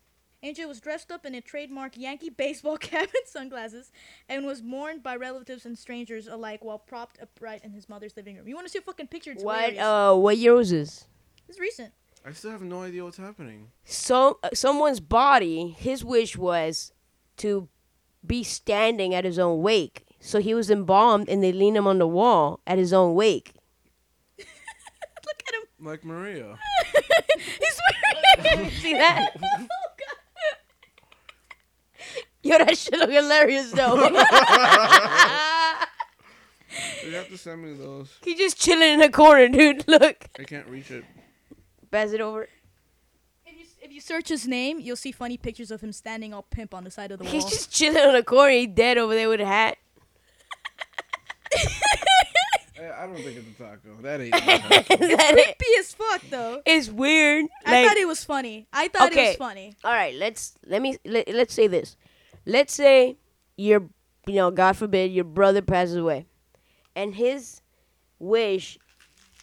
Angel was dressed up in a trademark Yankee baseball cap and sunglasses and was mourned by relatives and strangers alike while propped upright in his mother's living room. You want to see a fucking picture? It's What hilarious. uh what year was this? It's recent. I still have no idea what's happening. So uh, someone's body, his wish was to be standing at his own wake. So he was embalmed and they leaned him on the wall at his own wake. Look at him. Like Maria. He's wearing. See that? God. Yo, that shit look hilarious though. you have to send me those. He's just chilling in the corner, dude. Look. I can't reach it. Pass it over. If you, if you search his name, you'll see funny pictures of him standing all pimp on the side of the wall. He's just chilling in a corner. He's dead over there with a hat. I, I don't think it's a taco. That ain't. a taco. That it- creepy as fuck though. it's weird. I Like, thought it was funny. I thought it was funny. all right, let's let me let, let's say this. Let's say your you know, God forbid your brother passes away. And his wish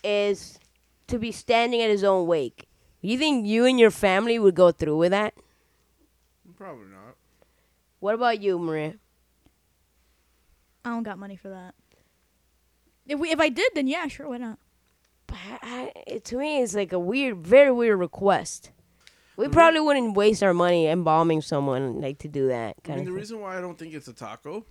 is to be standing at his own wake. You think you and your family would go through with that? Probably not. What about you, Maria? I don't got money for that. If we if I did, then yeah, sure, why not? But I, I, to me, it's like a weird, very weird request. We Mhm. probably wouldn't waste our money embalming someone like to do that I kind mean, the of thing. reason why I don't think it's a taco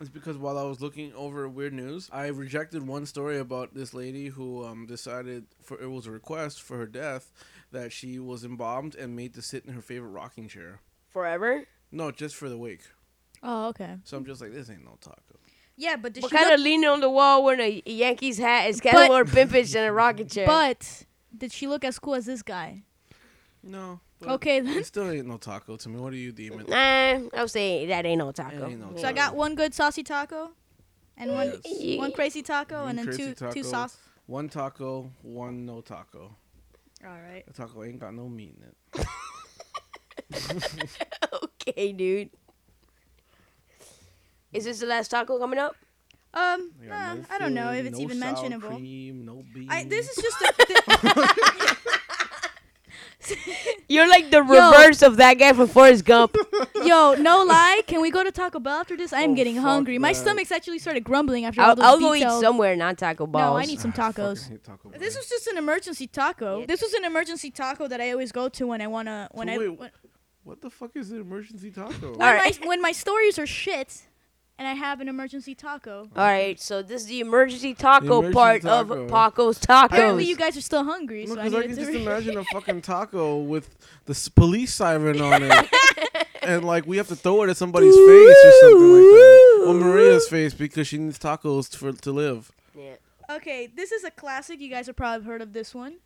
is because while I was looking over weird news, I rejected one story about this lady who um, decided for it was a request for her death that she was embalmed and made to sit in her favorite rocking chair. Forever. No, just for the wake. Oh, okay. So I'm just like, this ain't no taco. Yeah, but did What she kind look, of leaning on the wall wearing a Yankees hat is kind But- of more pimpish than a rocket chair. but did she look as cool as this guy? No. Okay then. It still ain't no taco to me. What are you deem it? nah, I would say that ain't no taco. ain't no So I got one good saucy taco, and one Yes. one crazy taco, One and then two taco. two sauce. One taco, one no taco. All right. The taco ain't got no meat in it. okay, dude. Is this the last taco coming up? Um, They got nah, no I don't know if it's no even sour mentionable. Cream, no beans. I this is just a. You're like the reverse of that guy from Forrest Gump. Yo, no lie. Can we go to Taco Bell after this? I am Oh, getting fuck hungry. My that. stomach's actually started grumbling after all I'll, those I'll go eat somewhere, not Taco Bell. No, I need some Ah, tacos. Taco This was just an emergency taco. Yeah. This was an emergency taco that I always go to when I wanna when So I wait, when, What the fuck is an emergency taco? when Alright. my when my stories are shit, and I have an emergency taco. All right, so this is the emergency taco emergency part taco. of Paco's Tacos. Apparently, you guys are still hungry, so I Because I, can to. just imagine a fucking taco with the s- police siren on it, and like we have to throw it at somebody's face or something like that, or Maria's face because she needs tacos for to live. Yeah. okay, this is a classic. You guys have probably heard of this one.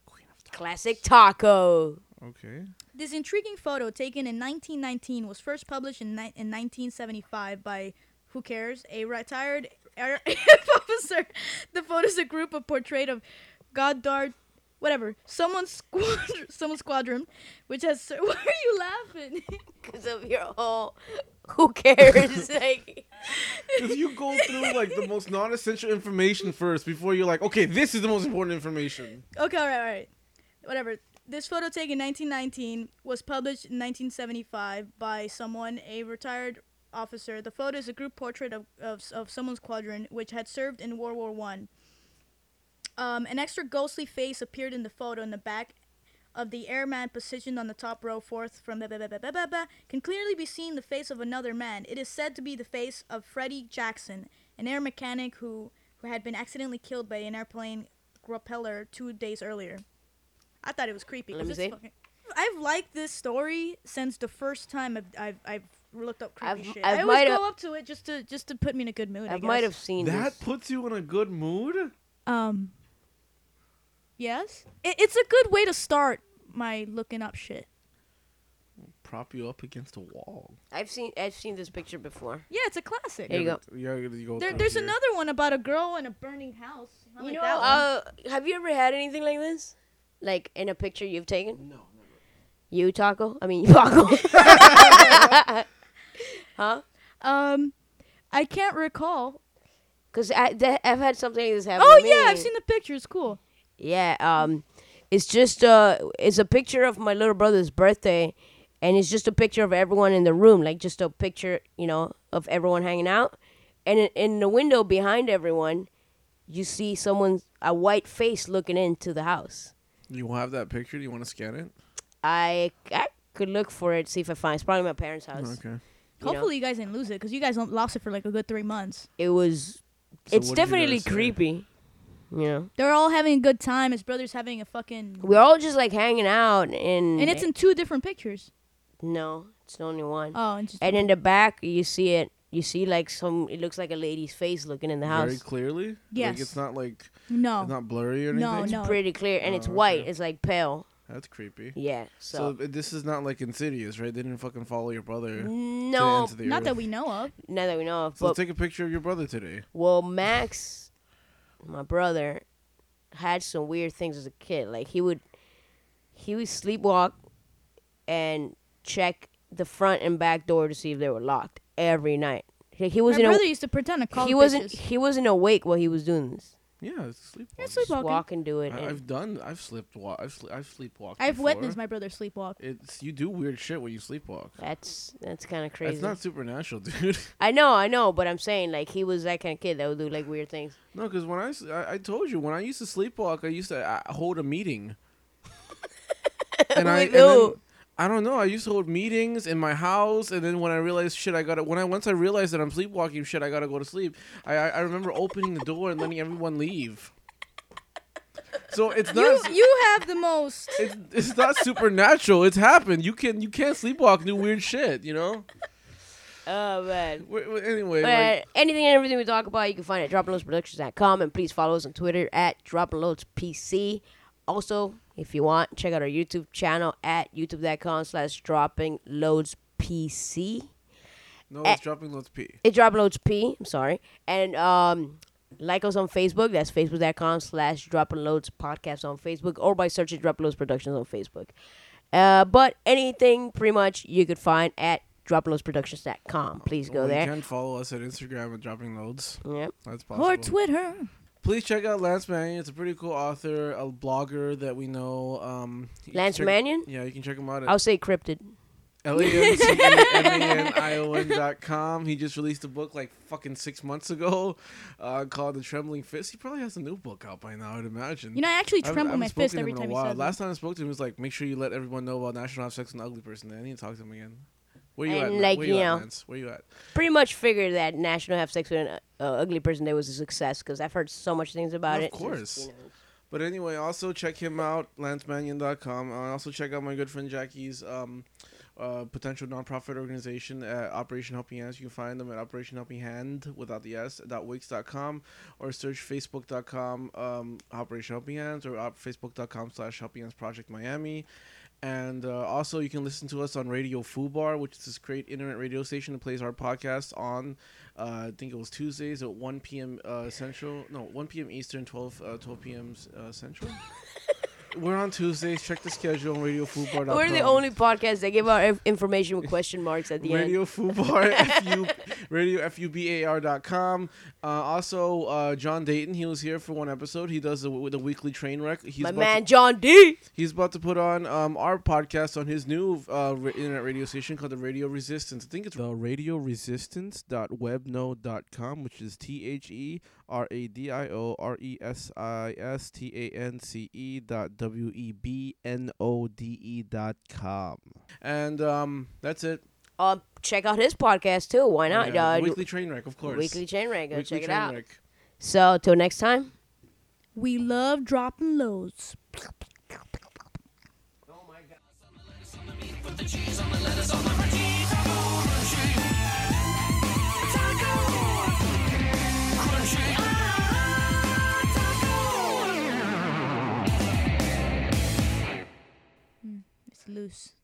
Classic taco. Okay. This intriguing photo taken in 1919 was first published in, ni- in 1975 by who cares a retired air officer. The photo is a group of portrait of Goddard, whatever, someone's squadron, someone's squadron, which has. Why are you laughing? Because of your whole. Who cares? like, If you go through like the most non-essential information first before you're like, okay, this is the most important information. Okay, all right, all right. Whatever. This photo taken in 1919 was published in 1975 by someone, a retired officer. The photo is a group portrait of, of, of someone's squadron which had served in World War One. Um, an extra ghostly face appeared in the photo in the back of the airman positioned on the top row, fourth from blah, blah, can clearly be seen the face of another man. It is said to be the face of Freddie Jackson, an air mechanic who, who had been accidentally killed by an airplane propeller two days earlier. I thought it was creepy. Let me see. fucking- I've liked this story since the first time I've I've, I've looked up creepy I've- shit. I I always might go up to it just to just to put me in a good mood. I, I might have seen That this. puts you in a good mood. Um. Yes, it, it's a good way to start my looking up shit. Prop you up against a wall. I've seen. I've seen this picture before. Yeah, it's a classic. There you go. Yeah, you go. There, through there's here. another one about a girl in a burning house. I you like know, that one. uh, have you ever had anything like this? Like in a picture you've taken? No, never. You taco? I mean Paco. huh? um, I can't recall. Cause I that, I've had something like this happen. Oh to me. yeah, I've seen the picture. It's cool. Yeah, um, it's just uh, it's a picture of my little brother's birthday, and it's just a picture of everyone in the room, like just a picture, you know, of everyone hanging out, and in, in the window behind everyone, you see someone's a white face looking into the house. You have that picture? Do you want to scan it? I I could look for it, see if I find. It's probably my parents' house. Okay. You know? Hopefully, you guys didn't lose it because you guys lost it for like a good three months. It was. So it's what did you definitely guys say? creepy. You know, They're all having a good time. His brother's having a fucking. we're all just like hanging out, and And it's in two different pictures. no, it's the only one. Oh, and just And in the back, you see it. You see like some. It looks like a lady's face looking in the house. Very house. clearly. Like Yes. it's not like no. it's not blurry or anything. No, anything. It's pretty clear, and it's Oh, white. okay. It's like pale. That's creepy. Yeah. So, So, this is not like Insidious, right? They didn't fucking follow your brother. no, ends the Not earth. that we know of. not that we know of. So But take a picture of your brother today. well, Max, my brother, had some weird things as a kid. Like he would, he would sleepwalk, and check the front and back door to see if they were locked every night. He, he My wasn't. brother a, used to pretend to call he wasn't. bitches. He wasn't awake while he was doing this. Yeah, it's sleepwalking. Yeah, Just sleepwalking. walk and do it. I, and- I've done. I've slept. Wa- I've sle- I've sleepwalked. I've before. witnessed my brother sleepwalk. It's you do weird shit when you sleepwalk. that's that's kind of crazy. It's not supernatural, dude. I know, I know, but I'm saying like he was that kind of kid that would do like weird things. no, because when I, s- I I told you when I used to sleepwalk, I used to uh, hold a meeting. and I With and then- who? I don't know. I used to hold meetings in my house, and then when I realized shit, I gotta. When I once I realized that I'm sleepwalking, shit, I gotta go to sleep. I I, I remember opening the door and letting everyone leave. So it's not. You you have the most. it's, it's not supernatural. It's happened. You can you can't sleepwalk, do weird shit. You know. Oh man. Wait, wait, anyway, But like, anything and everything we talk about, you can find it at droppingloadsproductions.com and please follow us on Twitter at droppingloadspc. Also, if you want, check out our YouTube channel at youtube.com slash droppingloadspc. no, eh. it's dropping loads P. It's droppingloadsp, I'm sorry. And um, like us on Facebook. That's facebook.com slash droppingloads podcast on Facebook or by searching droppingloads productions on Facebook. Uh, but anything pretty much you could find at droppingloadsproductions.com. Please go Well, there. You can follow us at Instagram at dropping loads. Yep. That's possible. Or Twitter. Please check out Lance Mannion. It's a pretty cool author, a blogger that we know. Um, Lance check- Mannion? Yeah, you can check him out I'll say cryptid. l a n c e m a n i o n dot com. He just released a book like fucking six months ago uh, called The Trembling Fist. He probably has a new book out by now, I'd imagine. You know, I actually I tremble I my fist every time he while. says Last time I spoke to him, he was like, make sure you let everyone know about National Have Sex with an Ugly Person. I need to talk to him again. Where you And, at? Like, Where you, you at, know, Lance? Where you at? Pretty much figured that National Have Sex with an uh, Ugly Person Day was a success because I've heard so much things about Of it. Just, course. you know. But anyway, also check him out, lancemannion.com. Uh, also check out my good friend Jackie's um, uh, potential nonprofit organization at Operation Helping Hands. You can find them at Operation Helping Hand without the S dot wix.com or search facebook.com um, Operation Helping Hands or op- facebook.com slash Helping Hands Project Miami. And uh, also, you can listen to us on Radio Fubar, which is this great internet radio station that plays our podcast on, uh, I think it was Tuesdays at 1 p.m. Uh, Central. No, 1 p.m. Eastern, 12, uh, 12 p.m. Uh, Central. We're on Tuesdays. Check the schedule on radiofubar.com. We're the only podcast that give out inf- information with question marks at the end. Radio Fubar, F-U, radio F-U-B-A-R dot com. Uh, also, uh, John Dayton, he was here for one episode. He does the, the weekly train wreck. He's My man to, John D. he's about to put on um, our podcast on his new uh, internet radio station called the Radio Resistance. I think it's the radioresistance.webnode.com, which is T-H-E R-A-D-I-O-R-E-S-I-S-T-A-N-C-E dot W-E-B-N-O-D-E dot com. And um, that's it. Uh, check out his podcast too. Why not? Yeah, uh, Weekly Train Wreck, of course. Weekly Train Wreck. Go Weekly check it out. Wreck. So till next time. We love dropping loads. It's loose.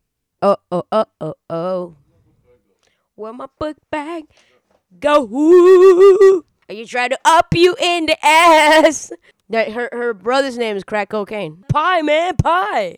Oh oh oh oh oh. Where my book bag go? Are you trying to up you in the ass? That her her brother's name is crack cocaine. Pie man, pie.